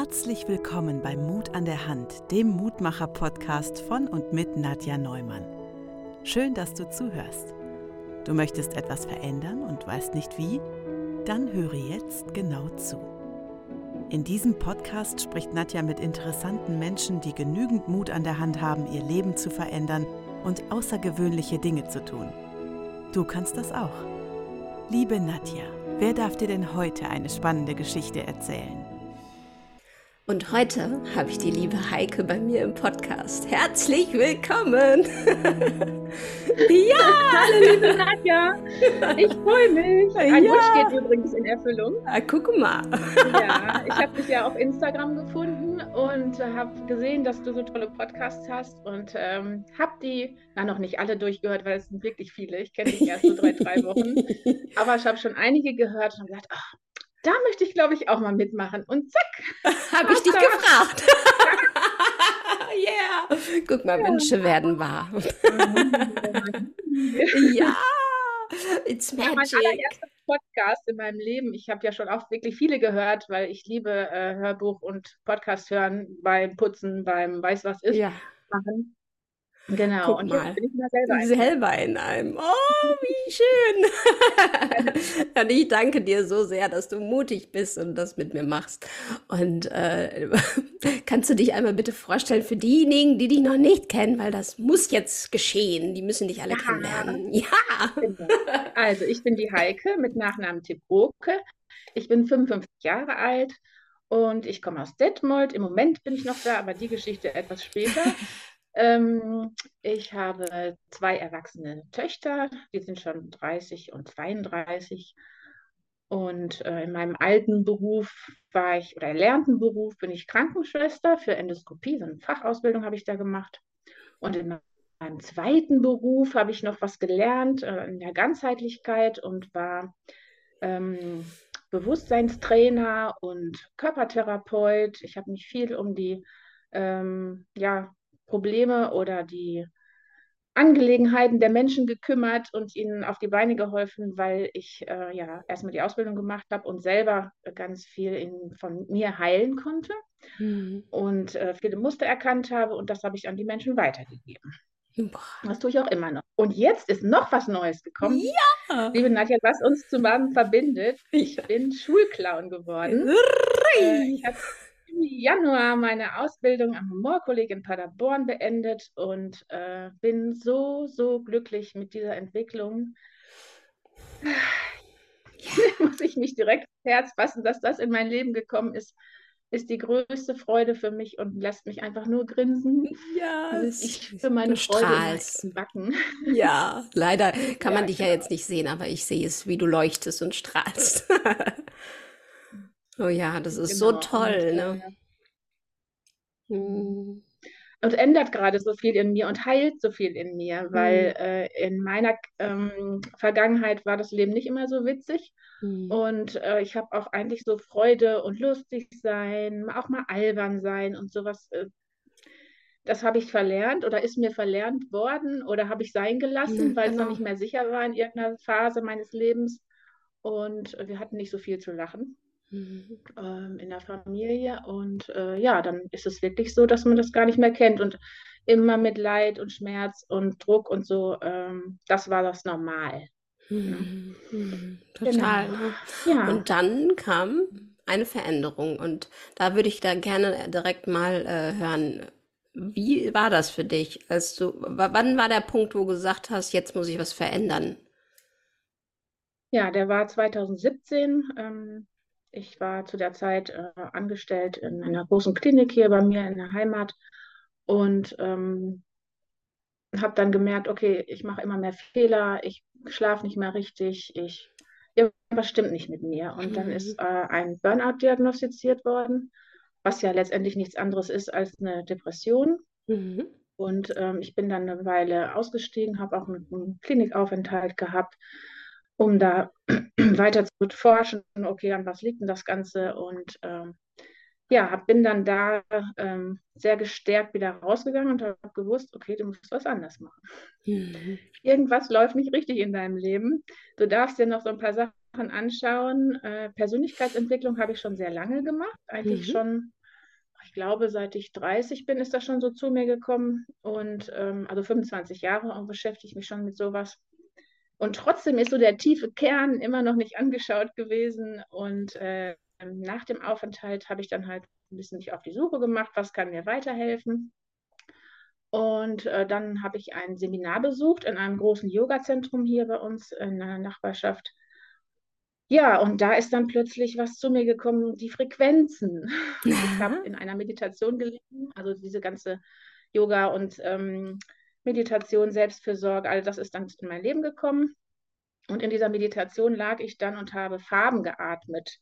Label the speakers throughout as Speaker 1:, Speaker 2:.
Speaker 1: Herzlich willkommen bei Mut an der Hand, dem Mutmacher-Podcast von und mit Nadja Neumann. Schön, dass du zuhörst. Du möchtest etwas verändern und weißt nicht wie? Dann höre jetzt genau zu. In diesem Podcast spricht Nadja mit interessanten Menschen, die genügend Mut an der Hand haben, ihr Leben zu verändern und außergewöhnliche Dinge zu tun. Du kannst das auch. Liebe Nadja, wer darf dir denn heute eine spannende Geschichte erzählen?
Speaker 2: Und heute habe ich die liebe Heike bei mir im Podcast. Herzlich willkommen!
Speaker 3: ja! Hallo liebe Nadja! Ich freue mich. Ein ja. Wunsch geht übrigens in Erfüllung.
Speaker 2: Ah, guck mal.
Speaker 3: ja, ich habe dich ja auf Instagram gefunden und habe gesehen, dass du so tolle Podcasts hast und ähm, habe die, na noch nicht alle durchgehört, weil es sind wirklich viele. Ich kenne dich erst so drei, drei Wochen. Aber ich habe schon einige gehört und habe gedacht, ach, da möchte ich, glaube ich, auch mal mitmachen. Und zack,
Speaker 2: habe ich dich gefragt. yeah. Guck mal, ja. Wünsche werden wahr. ja,
Speaker 3: it's magic. Ja, mein allererster Podcast in meinem Leben. Ich habe ja schon auch wirklich viele gehört, weil ich liebe äh, Hörbuch und Podcast hören beim Putzen, beim Weiß was ist
Speaker 2: ja.
Speaker 3: machen. Genau,
Speaker 2: Guck und jetzt bin ich mal selber, selber in einem. Oh, wie schön. und ich danke dir so sehr, dass du mutig bist und das mit mir machst. Und äh, kannst du dich einmal bitte vorstellen für diejenigen, die dich noch nicht kennen, weil das muss jetzt geschehen. Die müssen dich alle ja. kennenlernen. Ja.
Speaker 3: Genau. Also, ich bin die Heike mit Nachnamen Tiproke. Ich bin 55 Jahre alt und ich komme aus Detmold. Im Moment bin ich noch da, aber die Geschichte etwas später. Ähm, ich habe zwei erwachsene Töchter, die sind schon 30 und 32. Und äh, in meinem alten Beruf war ich, oder erlernten Beruf, bin ich Krankenschwester für Endoskopie, so eine Fachausbildung habe ich da gemacht. Und in meinem zweiten Beruf habe ich noch was gelernt äh, in der Ganzheitlichkeit und war ähm, Bewusstseinstrainer und Körpertherapeut. Ich habe mich viel um die ähm, ja, Probleme oder die Angelegenheiten der Menschen gekümmert und ihnen auf die Beine geholfen, weil ich äh, ja erstmal die Ausbildung gemacht habe und selber ganz viel in, von mir heilen konnte mhm. und äh, viele Muster erkannt habe und das habe ich an die Menschen weitergegeben. Boah. Das tue ich auch immer noch. Und jetzt ist noch was Neues gekommen.
Speaker 2: Ja!
Speaker 3: Liebe Nadja, was uns zusammen verbindet. Ich bin Schulclown geworden. Äh, ich habe im Januar meine Ausbildung am Humorkolleg in Paderborn beendet und äh, bin so, so glücklich mit dieser Entwicklung. Muss ich mich direkt ins Herz fassen, dass das in mein Leben gekommen ist, ist die größte Freude für mich und lässt mich einfach nur grinsen.
Speaker 2: Ja,
Speaker 3: ich für meine Freude. Backen.
Speaker 2: Ja, leider kann man ja, dich ja jetzt nicht sehen, aber ich sehe es, wie du leuchtest und strahlst. Oh ja, das ist so Genau. toll, ne?
Speaker 3: äh, Mhm. und ändert gerade so viel in mir und heilt so viel in mir, weil Mhm. äh, in meiner ähm, Vergangenheit war das Leben nicht immer so witzig. Mhm. Und äh, ich habe auch eigentlich so Freude und lustig sein, auch mal albern sein und sowas. Äh, das habe ich verlernt oder ist mir verlernt worden oder habe ich sein gelassen, weil es noch nicht
Speaker 2: genau.
Speaker 3: mehr sicher war in irgendeiner Phase meines Lebens. Und wir hatten nicht so viel zu lachen. Mhm. Ähm, in der Familie. Und äh, ja, dann ist es wirklich so, dass man das gar nicht mehr kennt und immer mit Leid und Schmerz und Druck und so, ähm, das war das Normal.
Speaker 2: Mhm. Mhm. Total. Genau. Ne? Ja. Und dann kam eine Veränderung und da würde ich da gerne direkt mal äh, hören. Wie war das für dich? Als du, wann war der Punkt, wo du gesagt hast, jetzt muss ich was verändern?
Speaker 3: Ja, der war 2017. Ähm, ich war zu der Zeit äh, angestellt in einer großen Klinik hier bei mir in der Heimat und ähm, habe dann gemerkt, okay, ich mache immer mehr Fehler, ich schlafe nicht mehr richtig, ich irgendwas stimmt nicht mit mir. Und dann ist mhm. äh, ein Burnout diagnostiziert worden, was ja letztendlich nichts anderes ist als eine Depression. Mhm. Und ähm, ich bin dann eine Weile ausgestiegen, habe auch einen Klinikaufenthalt gehabt um da weiter zu forschen, okay, an was liegt denn das Ganze? Und ähm, ja, bin dann da ähm, sehr gestärkt wieder rausgegangen und habe gewusst, okay, du musst was anders machen. Mhm. Irgendwas läuft nicht richtig in deinem Leben. Du darfst dir noch so ein paar Sachen anschauen. Äh, Persönlichkeitsentwicklung habe ich schon sehr lange gemacht, eigentlich mhm. schon ich glaube, seit ich 30 bin, ist das schon so zu mir gekommen. Und ähm, also 25 Jahre und beschäftige ich mich schon mit sowas. Und trotzdem ist so der tiefe Kern immer noch nicht angeschaut gewesen. Und äh, nach dem Aufenthalt habe ich dann halt ein bisschen mich auf die Suche gemacht, was kann mir weiterhelfen. Und äh, dann habe ich ein Seminar besucht in einem großen Yoga-Zentrum hier bei uns in der Nachbarschaft. Ja, und da ist dann plötzlich was zu mir gekommen, die Frequenzen. Ich habe in einer Meditation gelegen, also diese ganze Yoga und ähm, Meditation, Selbstfürsorge, all das ist dann in mein Leben gekommen. Und in dieser Meditation lag ich dann und habe Farben geatmet.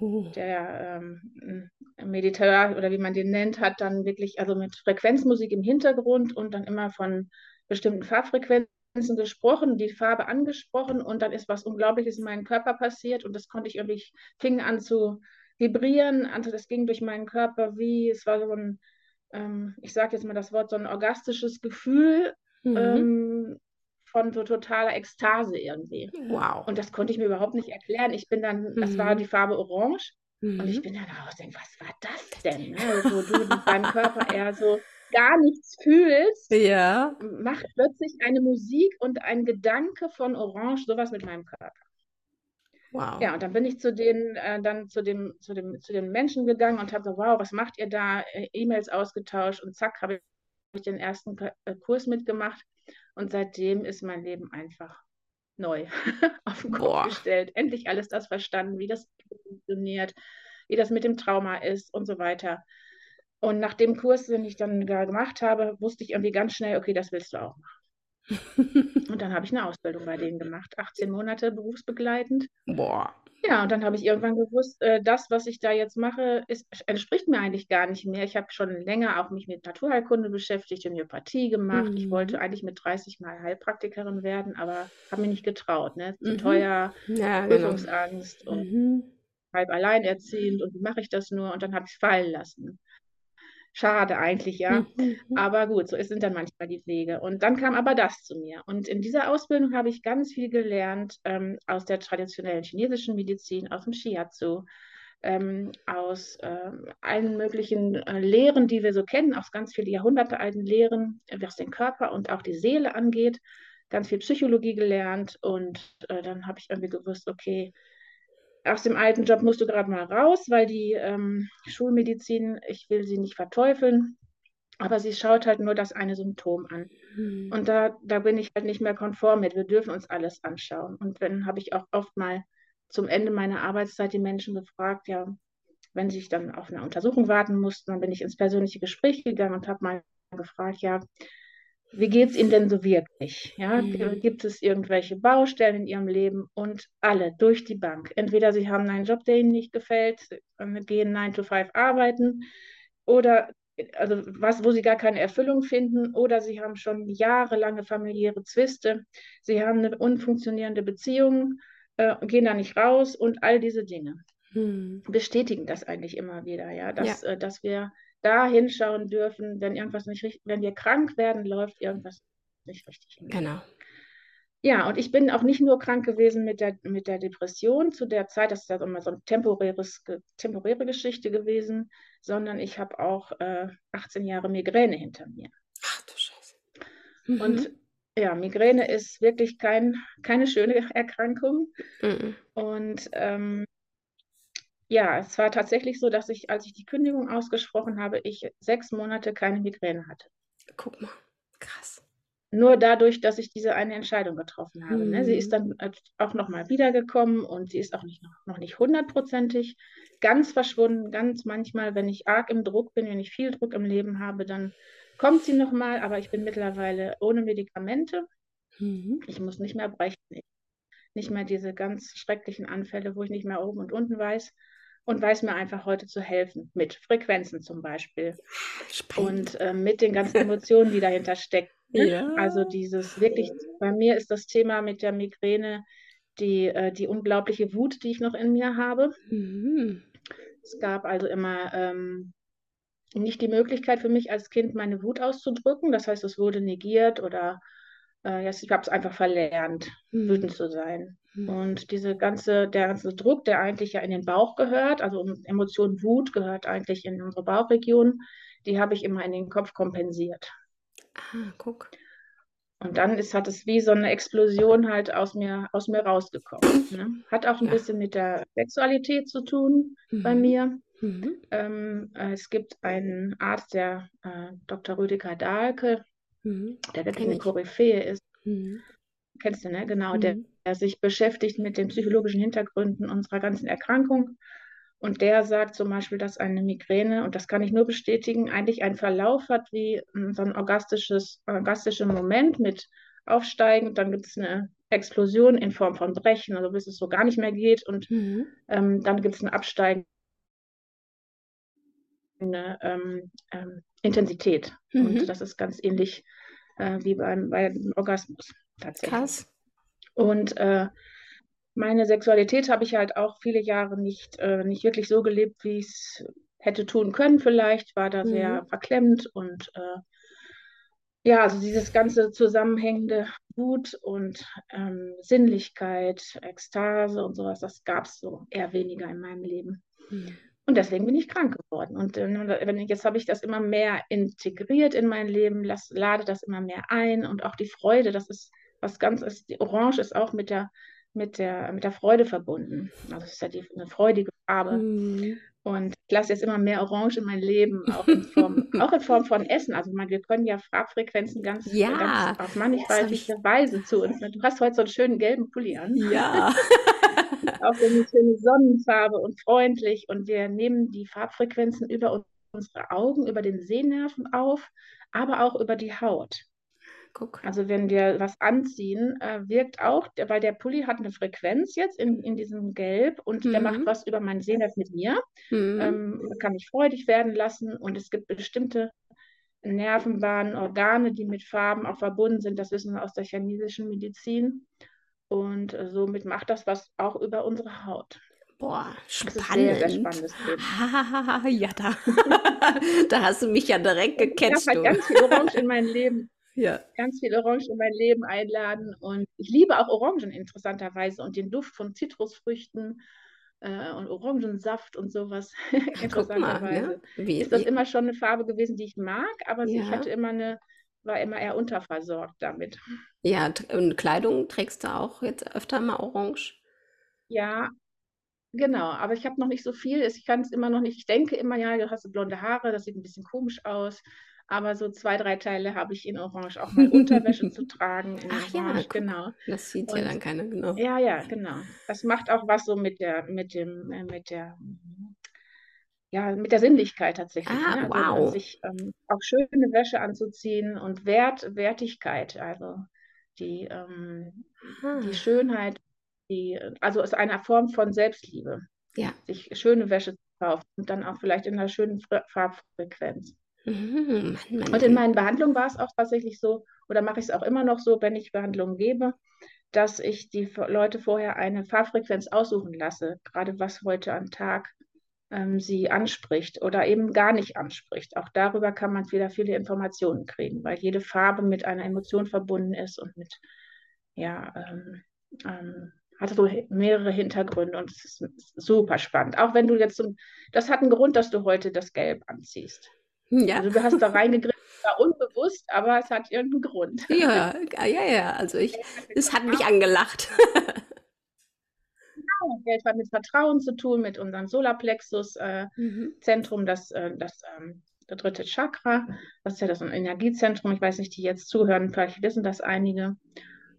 Speaker 3: Uh. Der ähm, Mediteur oder wie man den nennt, hat dann wirklich, also mit Frequenzmusik im Hintergrund und dann immer von bestimmten Farbfrequenzen gesprochen, die Farbe angesprochen und dann ist was Unglaubliches in meinem Körper passiert und das konnte ich irgendwie, fing an zu vibrieren, also das ging durch meinen Körper wie, es war so ein, ähm, ich sage jetzt mal das Wort, so ein orgastisches Gefühl, mhm. ähm, von so totaler Ekstase irgendwie.
Speaker 2: Wow.
Speaker 3: Und das konnte ich mir überhaupt nicht erklären. Ich bin dann, mhm. das war die Farbe Orange. Mhm. Und ich bin dann raus denke, was war das denn? Ne? Wo du deinem Körper eher so gar nichts fühlst,
Speaker 2: ja.
Speaker 3: macht plötzlich eine Musik und ein Gedanke von Orange sowas mit meinem Körper. Wow. Ja, und dann bin ich zu den, äh, dann zu dem, zu dem, zu den Menschen gegangen und habe so, wow, was macht ihr da? Äh, E-Mails ausgetauscht und zack, habe ich den ersten äh, Kurs mitgemacht. Und seitdem ist mein Leben einfach neu auf den Kopf Boah. gestellt. Endlich alles das verstanden, wie das funktioniert, wie das mit dem Trauma ist und so weiter. Und nach dem Kurs, den ich dann gemacht habe, wusste ich irgendwie ganz schnell, okay, das willst du auch machen. Und dann habe ich eine Ausbildung bei denen gemacht, 18 Monate berufsbegleitend.
Speaker 2: Boah.
Speaker 3: Ja, und dann habe ich irgendwann gewusst, äh, das, was ich da jetzt mache, ist, entspricht mir eigentlich gar nicht mehr. Ich habe schon länger auch mich mit Naturheilkunde beschäftigt, Homöopathie gemacht. Mhm. Ich wollte eigentlich mit 30 Mal Heilpraktikerin werden, aber habe mich nicht getraut. Ne? Zu mhm. teuer, ja. Prüfungsangst genau. und mhm. halb alleinerziehend und wie mache ich das nur? Und dann habe ich es fallen lassen. Schade eigentlich, ja. Mhm. Aber gut, so sind dann manchmal die Wege. Und dann kam aber das zu mir. Und in dieser Ausbildung habe ich ganz viel gelernt ähm, aus der traditionellen chinesischen Medizin, aus dem Shiatsu, ähm, aus ähm, allen möglichen äh, Lehren, die wir so kennen, aus ganz vielen jahrhundertealten Lehren, was den Körper und auch die Seele angeht. Ganz viel Psychologie gelernt. Und äh, dann habe ich irgendwie gewusst, okay, aus dem alten Job musst du gerade mal raus, weil die ähm, Schulmedizin, ich will sie nicht verteufeln, aber sie schaut halt nur das eine Symptom an. Mhm. Und da, da bin ich halt nicht mehr konform mit. Wir dürfen uns alles anschauen. Und dann habe ich auch oft mal zum Ende meiner Arbeitszeit die Menschen gefragt, ja, wenn sie dann auf eine Untersuchung warten mussten, dann bin ich ins persönliche Gespräch gegangen und habe mal gefragt, ja, wie geht es Ihnen denn so wirklich? Ja, mhm. Gibt es irgendwelche Baustellen in Ihrem Leben? Und alle durch die Bank. Entweder Sie haben einen Job, der Ihnen nicht gefällt, gehen 9 to 5 arbeiten oder also was, wo sie gar keine Erfüllung finden, oder sie haben schon jahrelange familiäre Zwiste, sie haben eine unfunktionierende Beziehung, äh, gehen da nicht raus und all diese Dinge hm. bestätigen das eigentlich immer wieder, ja, dass, ja. Äh, dass wir da hinschauen dürfen, wenn irgendwas nicht richtig, wenn wir krank werden, läuft irgendwas nicht richtig.
Speaker 2: Genau.
Speaker 3: Ja, und ich bin auch nicht nur krank gewesen mit der, mit der Depression zu der Zeit, das ist ja immer so eine temporäres, temporäre Geschichte gewesen, sondern ich habe auch äh, 18 Jahre Migräne hinter mir.
Speaker 2: Ach du Scheiße.
Speaker 3: Mhm. Und ja, Migräne ist wirklich kein, keine schöne Erkrankung. Mhm. Und ähm, ja, es war tatsächlich so, dass ich, als ich die Kündigung ausgesprochen habe, ich sechs Monate keine Migräne hatte.
Speaker 2: Guck mal, krass.
Speaker 3: Nur dadurch, dass ich diese eine Entscheidung getroffen habe. Mhm. Ne? Sie ist mhm. dann auch nochmal wiedergekommen und sie ist auch nicht, noch, nicht hundertprozentig ganz verschwunden. Ganz manchmal, wenn ich arg im Druck bin, wenn ich viel Druck im Leben habe, dann kommt sie nochmal, aber ich bin mittlerweile ohne Medikamente. Mhm. Ich muss nicht mehr brechen. Nicht mehr diese ganz schrecklichen Anfälle, wo ich nicht mehr oben und unten weiß und weiß mir einfach heute zu helfen, mit Frequenzen zum Beispiel. Und äh, mit den ganzen Emotionen, die dahinter stecken. Ne? Ja. Also dieses wirklich, bei mir ist das Thema mit der Migräne die, äh, die unglaubliche Wut, die ich noch in mir habe. Mhm. Es gab also immer ähm, nicht die Möglichkeit für mich als Kind, meine Wut auszudrücken. Das heißt, es wurde negiert oder äh, ich habe es einfach verlernt, mhm. wütend zu sein. Mhm. Und diese ganze, der ganze Druck, der eigentlich ja in den Bauch gehört, also Emotion Wut gehört eigentlich in unsere Bauchregion, die habe ich immer in den Kopf kompensiert.
Speaker 2: Ah, guck.
Speaker 3: Und dann ist, hat es wie so eine Explosion halt aus mir, aus mir rausgekommen. Ne? Hat auch ein ja. bisschen mit der Sexualität zu tun mhm. bei mir. Mhm. Ähm, äh, es gibt einen Arzt, der äh, Dr. Rüdiger Dahlke, mhm. der wirklich eine Koryphäe ist. Mhm. Kennst du, ne? Genau, der, mhm. Der sich beschäftigt mit den psychologischen Hintergründen unserer ganzen Erkrankung. Und der sagt zum Beispiel, dass eine Migräne, und das kann ich nur bestätigen, eigentlich einen Verlauf hat wie so ein orgastisches, orgastischer Moment mit Aufsteigen. Und dann gibt es eine Explosion in Form von Brechen, also bis es so gar nicht mehr geht. Und mhm. ähm, dann gibt es ein Absteigen eine ähm, ähm, Intensität. Mhm. Und das ist ganz ähnlich äh, wie beim, beim Orgasmus tatsächlich. Krass. Und äh, meine Sexualität habe ich halt auch viele Jahre nicht, äh, nicht wirklich so gelebt, wie ich es hätte tun können. Vielleicht war da mhm. sehr verklemmt und äh, ja, also dieses ganze zusammenhängende Wut und ähm, Sinnlichkeit, Ekstase und sowas, das gab es so eher weniger in meinem Leben. Mhm. Und deswegen bin ich krank geworden. Und äh, jetzt habe ich das immer mehr integriert in mein Leben, las, lade das immer mehr ein und auch die Freude, das ist was ganz ist. Die Orange ist auch mit der, mit der, mit der Freude verbunden. Also es ist ja die, eine freudige Farbe. Mhm. Und ich lasse jetzt immer mehr Orange in mein Leben, auch in Form, auch in Form von Essen. Also man, wir können ja Farbfrequenzen ganz,
Speaker 2: ja,
Speaker 3: ganz auf mannigfaltige Weise zu uns. Du hast heute so einen schönen gelben Pulli an.
Speaker 2: Ja.
Speaker 3: auch so eine schöne Sonnenfarbe und freundlich. Und wir nehmen die Farbfrequenzen über unsere Augen, über den Sehnerven auf, aber auch über die Haut. Guck. Also wenn wir was anziehen, äh, wirkt auch, weil der Pulli hat eine Frequenz jetzt in, in diesem Gelb und mhm. der macht mhm. was über meinen Sehnerv mit mir. Mhm. Ähm, kann mich freudig werden lassen und es gibt bestimmte Nervenbahnen, Organe, die mit Farben auch verbunden sind. Das wissen wir aus der chinesischen Medizin. Und äh, somit macht das was auch über unsere Haut.
Speaker 2: Boah, spannend. Das ist sehr, sehr spannendes Thema. ja, da, da hast du mich ja direkt gecatcht.
Speaker 3: Ich habe halt ganz viel Orange in mein Leben. Ja. Ganz viel Orange in mein Leben einladen. Und ich liebe auch Orangen interessanterweise und den Duft von Zitrusfrüchten äh, und Orangensaft und sowas. interessanterweise. Mal, ne? Wie, ist das wie? immer schon eine Farbe gewesen, die ich mag, aber ja. ich hatte immer eine war immer eher unterversorgt damit.
Speaker 2: Ja, und Kleidung trägst du auch jetzt öfter mal orange?
Speaker 3: Ja, genau. Aber ich habe noch nicht so viel. Ich kann es immer noch nicht. Ich denke immer, ja, du hast blonde Haare, das sieht ein bisschen komisch aus. Aber so zwei, drei Teile habe ich in Orange auch mal Unterwäsche zu tragen.
Speaker 2: Ach Orange, ja, genau. Das sieht und, ja dann keiner, genau.
Speaker 3: Ja, ja, genau. Das macht auch was so mit der, mit dem, äh, mit der ja, mit der Sinnlichkeit tatsächlich.
Speaker 2: Ah, ne? also wow.
Speaker 3: sich ähm, auch schöne Wäsche anzuziehen und Wert, Wertigkeit, also die, ähm, hm. die Schönheit, die, also ist eine Form von Selbstliebe.
Speaker 2: Ja.
Speaker 3: Sich schöne Wäsche zu kaufen und dann auch vielleicht in einer schönen Farbfrequenz. Mhm, Mann, Mann. Und in meinen Behandlungen war es auch tatsächlich so, oder mache ich es auch immer noch so, wenn ich Behandlungen gebe, dass ich die Leute vorher eine Farbfrequenz aussuchen lasse, gerade was heute am Tag ähm, sie anspricht oder eben gar nicht anspricht. Auch darüber kann man wieder viele Informationen kriegen, weil jede Farbe mit einer Emotion verbunden ist und mit, ja, ähm, ähm, hat so mehrere Hintergründe und es ist super spannend. Auch wenn du jetzt zum, das hat einen Grund, dass du heute das Gelb anziehst. Ja. Also du hast da reingegriffen, war unbewusst, aber es hat irgendeinen Grund.
Speaker 2: Ja, ja, ja. Also ich, es hat mich angelacht.
Speaker 3: Geld hat mit Vertrauen zu tun, mit unserem Solarplexus-Zentrum, äh, mhm. das, äh, das ähm, der dritte Chakra. Das ist ja das Energiezentrum. Ich weiß nicht, die jetzt zuhören, vielleicht wissen das einige.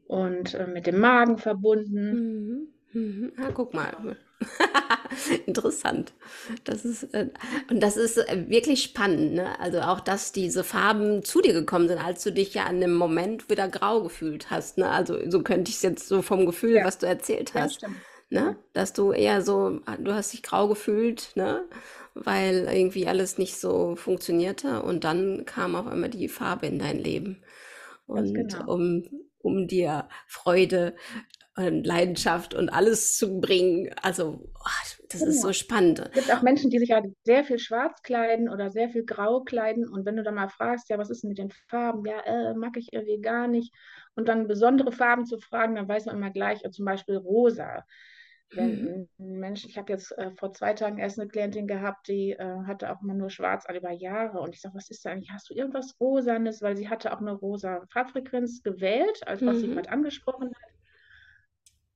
Speaker 3: Und äh, mit dem Magen verbunden.
Speaker 2: Mhm. Mhm. Ah, guck mal. Interessant. Das ist, äh, und das ist äh, wirklich spannend, ne? Also auch, dass diese Farben zu dir gekommen sind, als du dich ja an dem Moment wieder grau gefühlt hast. Ne? Also so könnte ich es jetzt so vom Gefühl, ja. was du erzählt hast. Ja, ne? Dass du eher so, du hast dich grau gefühlt, ne? Weil irgendwie alles nicht so funktionierte und dann kam auf einmal die Farbe in dein Leben. Und genau. um, um dir Freude und Leidenschaft und alles zu bringen. Also, oh, das ist so spannend.
Speaker 3: Es gibt auch Menschen, die sich ja sehr viel schwarz kleiden oder sehr viel grau kleiden. Und wenn du dann mal fragst, ja, was ist denn mit den Farben? Ja, äh, mag ich irgendwie gar nicht. Und dann besondere Farben zu fragen, dann weiß man immer gleich, äh, zum Beispiel rosa. Wenn mhm. ein Mensch, ich habe jetzt äh, vor zwei Tagen erst eine Klientin gehabt, die äh, hatte auch immer nur schwarz alle über Jahre. Und ich sage, was ist da eigentlich? Hast du irgendwas Rosanes? Weil sie hatte auch eine rosa Farbfrequenz gewählt, als was mhm. sie gerade angesprochen hat.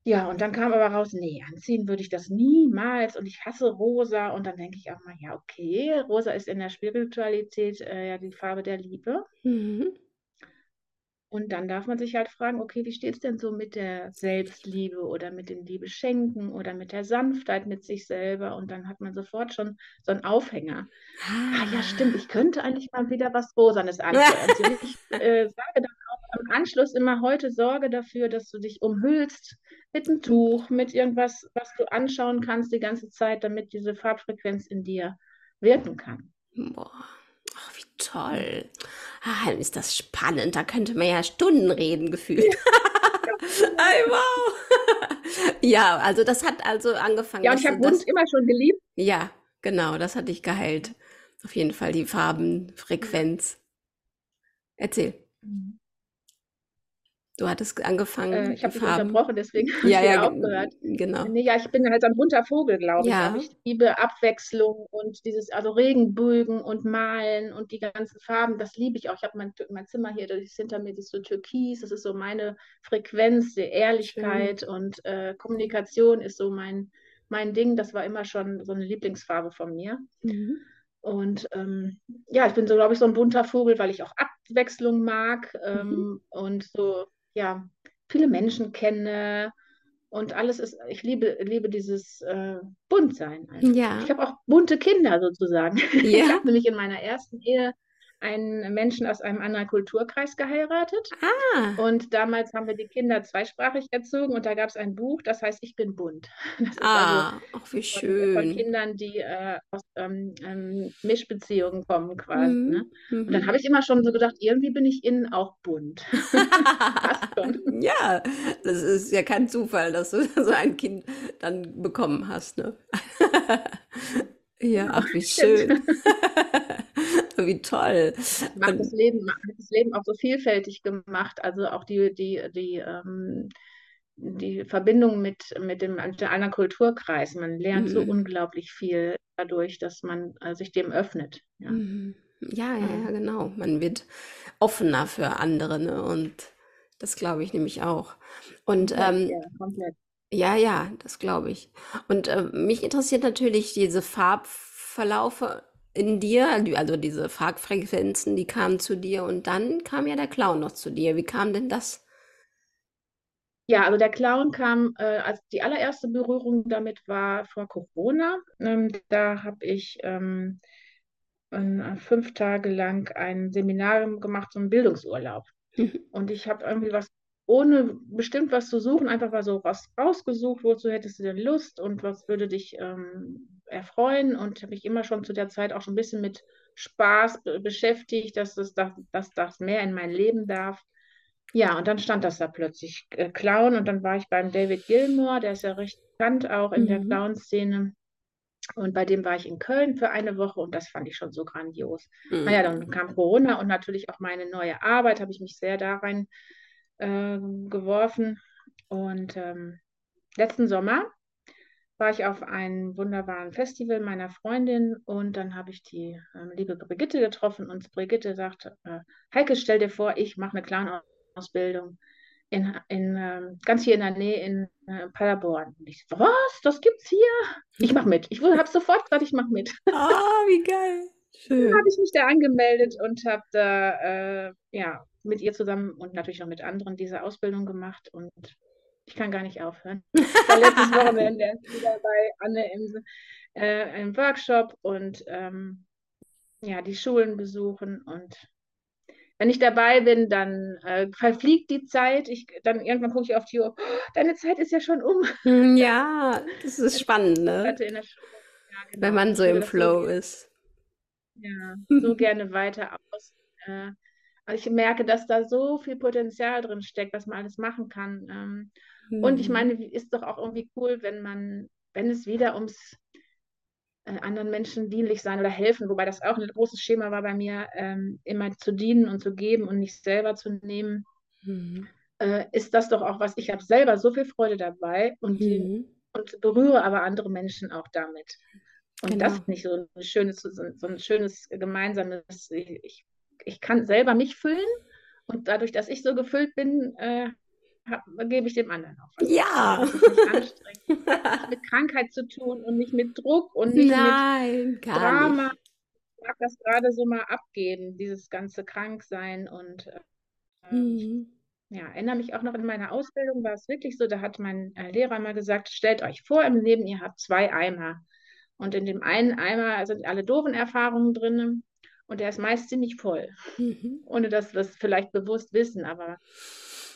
Speaker 3: Ja, und dann kam aber raus, nee, anziehen würde ich das niemals und ich hasse rosa. Und dann denke ich auch mal, ja, okay, rosa ist in der Spiritualität äh, ja die Farbe der Liebe. Mhm. Und dann darf man sich halt fragen, okay, wie steht es denn so mit der Selbstliebe oder mit dem Liebe schenken oder mit der Sanftheit mit sich selber? Und dann hat man sofort schon so einen Aufhänger. Ah, ah ja, stimmt, ich könnte eigentlich mal wieder was Rosanes anziehen. Also ich äh, sage dann auch im Anschluss immer heute Sorge dafür, dass du dich umhüllst mit einem Tuch, mit irgendwas, was du anschauen kannst die ganze Zeit, damit diese Farbfrequenz in dir wirken kann.
Speaker 2: Boah. Ach, wie toll. Ah, ist das spannend. Da könnte man ja Stunden reden, gefühlt. Ay, wow. ja, also das hat also angefangen.
Speaker 3: Ja, und ich habe Wunsch immer schon geliebt.
Speaker 2: Ja, genau, das hat dich geheilt. Auf jeden Fall die Farbenfrequenz. Erzähl. Mhm. Du hattest angefangen.
Speaker 3: Äh, ich habe dich unterbrochen, deswegen habe
Speaker 2: ja,
Speaker 3: ich
Speaker 2: ja,
Speaker 3: aufgehört.
Speaker 2: Genau.
Speaker 3: Nee, ja, ich bin halt ein bunter Vogel, glaube ja. ich. Ich liebe Abwechslung und dieses, also Regenbögen und Malen und die ganzen Farben, das liebe ich auch. Ich habe mein, mein Zimmer hier, das ist hinter mir, das ist so türkis, das ist so meine Frequenz, die Ehrlichkeit Schön. und äh, Kommunikation ist so mein, mein Ding. Das war immer schon so eine Lieblingsfarbe von mir. Mhm. Und ähm, ja, ich bin so, glaube ich, so ein bunter Vogel, weil ich auch Abwechslung mag ähm, mhm. und so ja, viele Menschen kenne und alles ist, ich liebe, liebe dieses äh, Buntsein.
Speaker 2: Ja.
Speaker 3: Ich habe auch bunte Kinder sozusagen. Ja. Ich habe nämlich in meiner ersten Ehe einen Menschen aus einem anderen Kulturkreis geheiratet.
Speaker 2: Ah.
Speaker 3: Und damals haben wir die Kinder zweisprachig erzogen und da gab es ein Buch, das heißt Ich bin bunt.
Speaker 2: ah, also ach wie schön.
Speaker 3: Von, Kindern, die äh, aus ähm, ähm, Mischbeziehungen kommen quasi. Mhm. Ne? Mhm. Und dann habe ich immer schon so gedacht, irgendwie bin ich innen auch bunt.
Speaker 2: ja, das ist ja kein Zufall, dass du so ein Kind dann bekommen hast. Ne? ja, ach wie schön. Wie toll.
Speaker 3: Macht das, Leben, macht das Leben auch so vielfältig gemacht. Also auch die, die, die, ähm, die Verbindung mit, mit dem mit einer Kulturkreis. Man lernt mhm. so unglaublich viel dadurch, dass man äh, sich dem öffnet.
Speaker 2: Ja. Mhm. ja. Ja, ja, genau. Man wird offener für andere, ne? Und das glaube ich nämlich auch. Und ähm, ja, komplett. Ja, ja, das glaube ich. Und äh, mich interessiert natürlich diese Farbverlaufe in dir, also diese Farbfrequenzen, die kamen zu dir und dann kam ja der Clown noch zu dir. Wie kam denn das?
Speaker 3: Ja, also der Clown kam, äh, als die allererste Berührung damit war vor Corona. Ähm, da habe ich ähm, äh, fünf Tage lang ein Seminar gemacht, so einen Bildungsurlaub. Mhm. Und ich habe irgendwie was, ohne bestimmt was zu suchen, einfach mal so was rausgesucht, wozu hättest du denn Lust und was würde dich ähm, erfreuen und habe mich immer schon zu der Zeit auch schon ein bisschen mit Spaß beschäftigt, dass das, dass, dass das mehr in mein Leben darf. Ja, und dann stand das da plötzlich, äh, Clown, und dann war ich beim David Gilmore, der ist ja recht bekannt auch in mhm. der Clown-Szene. Und bei dem war ich in Köln für eine Woche und das fand ich schon so grandios. Mhm. Naja, dann kam Corona und natürlich auch meine neue Arbeit, habe ich mich sehr da rein äh, geworfen. Und ähm, letzten Sommer war ich auf einem wunderbaren Festival meiner Freundin und dann habe ich die äh, liebe Brigitte getroffen und Brigitte sagte, äh, Heike, stell dir vor, ich mache eine Clown-Ausbildung in, in, äh, ganz hier in der Nähe in äh, Paderborn. Und ich was, das gibt's hier? Ich mache mit. Ich habe sofort gesagt, ich mache mit.
Speaker 2: Ah, wie geil.
Speaker 3: Schön. Dann habe ich mich da angemeldet und habe da äh, ja, mit ihr zusammen und natürlich auch mit anderen diese Ausbildung gemacht und ich kann gar nicht aufhören. Letztes Wochenende wieder bei Anne im, äh, im Workshop und ähm, ja, die Schulen besuchen und wenn ich dabei bin, dann äh, verfliegt die Zeit. Ich, dann irgendwann gucke ich auf die Uhr, oh, deine Zeit ist ja schon um.
Speaker 2: Hm, ja, das ist spannend, ne? Genau. Wenn man so im Flow ist.
Speaker 3: Ja, so gerne weiter aus. Äh, ich merke, dass da so viel Potenzial drin steckt, was man alles machen kann. Ähm. Und ich mhm. meine, ist doch auch irgendwie cool, wenn man, wenn es wieder ums äh, anderen Menschen dienlich sein oder helfen, wobei das auch ein großes Schema war bei mir, ähm, immer zu dienen und zu geben und nicht selber zu nehmen, mhm. ist das doch auch was, ich habe selber so viel Freude dabei und, mhm. und berühre aber andere Menschen auch damit. Und genau. das ist nicht so ein schönes, so, ein schönes gemeinsames, ich, ich kann selber mich füllen und dadurch, dass ich so gefüllt bin, äh, gebe ich dem anderen auch
Speaker 2: was. Ja.
Speaker 3: Nicht anstrengend. mit Krankheit zu tun und nicht mit Druck und nicht
Speaker 2: Nein, mit Drama. Nicht.
Speaker 3: Ich mag das gerade so mal abgeben, dieses ganze Kranksein und äh, mhm. ja, erinnere mich auch noch in meiner Ausbildung war es wirklich so, da hat mein äh, Lehrer mal gesagt, stellt euch vor im Leben, ihr habt zwei Eimer und in dem einen Eimer sind alle doofen Erfahrungen drin und der ist meist ziemlich voll, mhm. ohne dass wir es vielleicht bewusst wissen, aber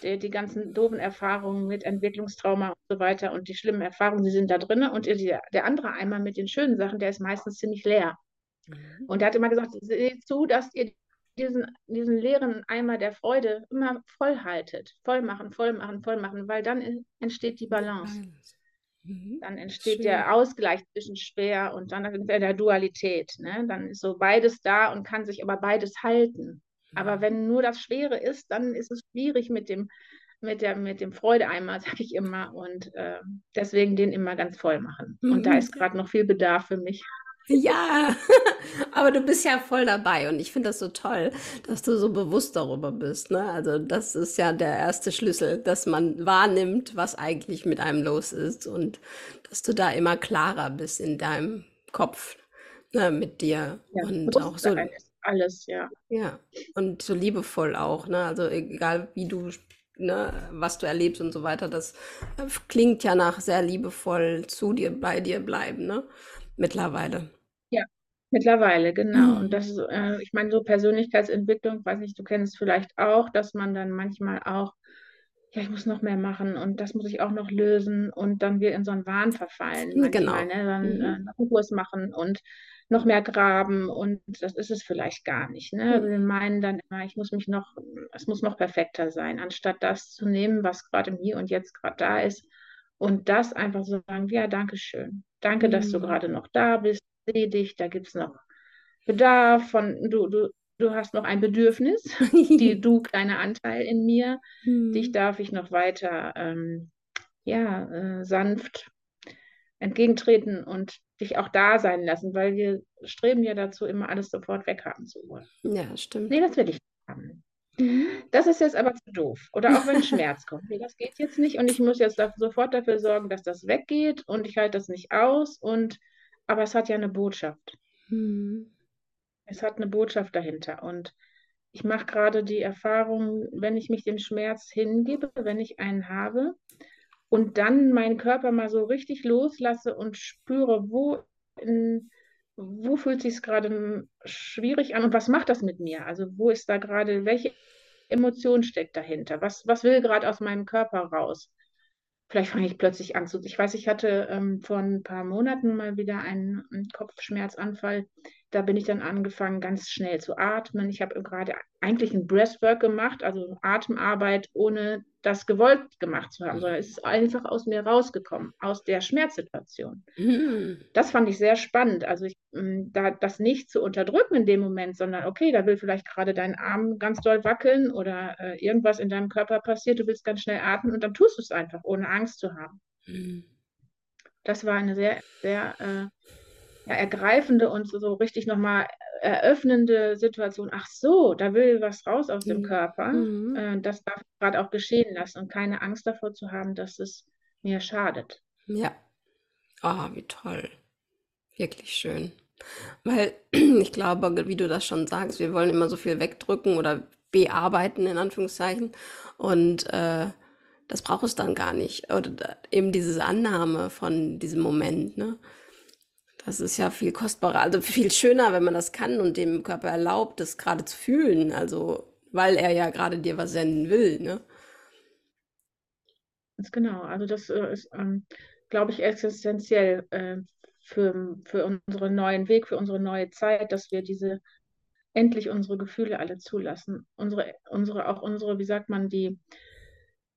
Speaker 3: die, die ganzen doofen Erfahrungen mit Entwicklungstrauma und so weiter und die schlimmen Erfahrungen, die sind da drin. Und die, der andere Eimer mit den schönen Sachen, der ist meistens ziemlich leer. Mhm. Und er hat immer gesagt, seht zu, dass ihr diesen, diesen leeren Eimer der Freude immer voll haltet. Voll machen, voll machen, voll machen, weil dann entsteht die Balance. Mhm. Dann entsteht Schön. der Ausgleich zwischen schwer und dann in der Dualität. Ne? Dann ist so beides da und kann sich aber beides halten. Aber wenn nur das Schwere ist, dann ist es schwierig mit dem, mit der, mit dem Freudeeimer, sage ich immer. Und äh, deswegen den immer ganz voll machen. Mhm. Und da ist gerade noch viel Bedarf für mich.
Speaker 2: Ja, aber du bist ja voll dabei und ich finde das so toll, dass du so bewusst darüber bist. Ne? Also das ist ja der erste Schlüssel, dass man wahrnimmt, was eigentlich mit einem los ist und dass du da immer klarer bist in deinem Kopf ne, mit dir
Speaker 3: ja, und auch so. Alles, ja.
Speaker 2: Ja, und so liebevoll auch, ne? Also egal wie du, ne, was du erlebst und so weiter, das äh, klingt ja nach sehr liebevoll zu dir, bei dir bleiben, ne? Mittlerweile.
Speaker 3: Ja, mittlerweile, genau. Mhm. Und das ist, äh, ich meine, so Persönlichkeitsentwicklung, weiß nicht, du kennst es vielleicht auch, dass man dann manchmal auch ja, ich muss noch mehr machen und das muss ich auch noch lösen und dann wir in so einen Wahn verfallen.
Speaker 2: Manchmal, genau.
Speaker 3: Ne? Dann mhm. äh, Kurs machen und noch mehr graben und das ist es vielleicht gar nicht. Ne? Mhm. Wir meinen dann immer, ich muss mich noch, es muss noch perfekter sein, anstatt das zu nehmen, was gerade im Hier und Jetzt gerade da ist und das einfach so sagen, ja, danke schön. Danke, mhm. dass du mhm. gerade noch da bist, sehe dich, da gibt es noch Bedarf von, du, du, du hast noch ein Bedürfnis, die du, kleiner Anteil in mir, mhm. dich darf ich noch weiter ähm, ja, äh, sanft entgegentreten und dich auch da sein lassen, weil wir streben ja dazu, immer alles sofort weghaben zu wollen.
Speaker 2: Ja, stimmt.
Speaker 3: Nee, das will ich nicht haben. Mhm. Das ist jetzt aber zu doof. Oder auch wenn Schmerz kommt. Nee, das geht jetzt nicht und ich muss jetzt da, sofort dafür sorgen, dass das weggeht und ich halte das nicht aus. Und aber es hat ja eine Botschaft. Mhm. Es hat eine Botschaft dahinter. Und ich mache gerade die Erfahrung, wenn ich mich dem Schmerz hingebe, wenn ich einen habe, und dann meinen Körper mal so richtig loslasse und spüre, wo, in, wo fühlt sich es gerade schwierig an und was macht das mit mir? Also wo ist da gerade, welche Emotion steckt dahinter? Was, was will gerade aus meinem Körper raus? Vielleicht fange ich plötzlich an zu. Ich weiß, ich hatte ähm, vor ein paar Monaten mal wieder einen, einen Kopfschmerzanfall da bin ich dann angefangen, ganz schnell zu atmen. Ich habe gerade eigentlich ein Breathwork gemacht, also Atemarbeit, ohne das gewollt gemacht zu haben, sondern es ist einfach aus mir rausgekommen, aus der Schmerzsituation. Mhm. Das fand ich sehr spannend. Also ich, mm, da, das nicht zu unterdrücken in dem Moment, sondern okay, da will vielleicht gerade dein Arm ganz doll wackeln oder äh, irgendwas in deinem Körper passiert, du willst ganz schnell atmen und dann tust du es einfach, ohne Angst zu haben. Mhm. Das war eine sehr, sehr äh, ja, ergreifende und so, so richtig nochmal eröffnende Situation. Ach so, da will was raus aus dem mhm. Körper. Mhm. Äh, das darf gerade auch geschehen lassen und keine Angst davor zu haben, dass es mir schadet.
Speaker 2: Ja. Oh, wie toll. Wirklich schön. Weil ich glaube, wie du das schon sagst, wir wollen immer so viel wegdrücken oder bearbeiten, in Anführungszeichen. Und äh, das braucht es dann gar nicht. Oder eben diese Annahme von diesem Moment, ne? Das ist ja viel kostbarer, also viel schöner, wenn man das kann und dem Körper erlaubt, das gerade zu fühlen. Also, weil er ja gerade dir was senden will, ne?
Speaker 3: Ganz genau. Also, das äh, ist, ähm, glaube ich, existenziell äh, für, für unseren neuen Weg, für unsere neue Zeit, dass wir diese endlich unsere Gefühle alle zulassen. Unsere, unsere, auch unsere, wie sagt man, die,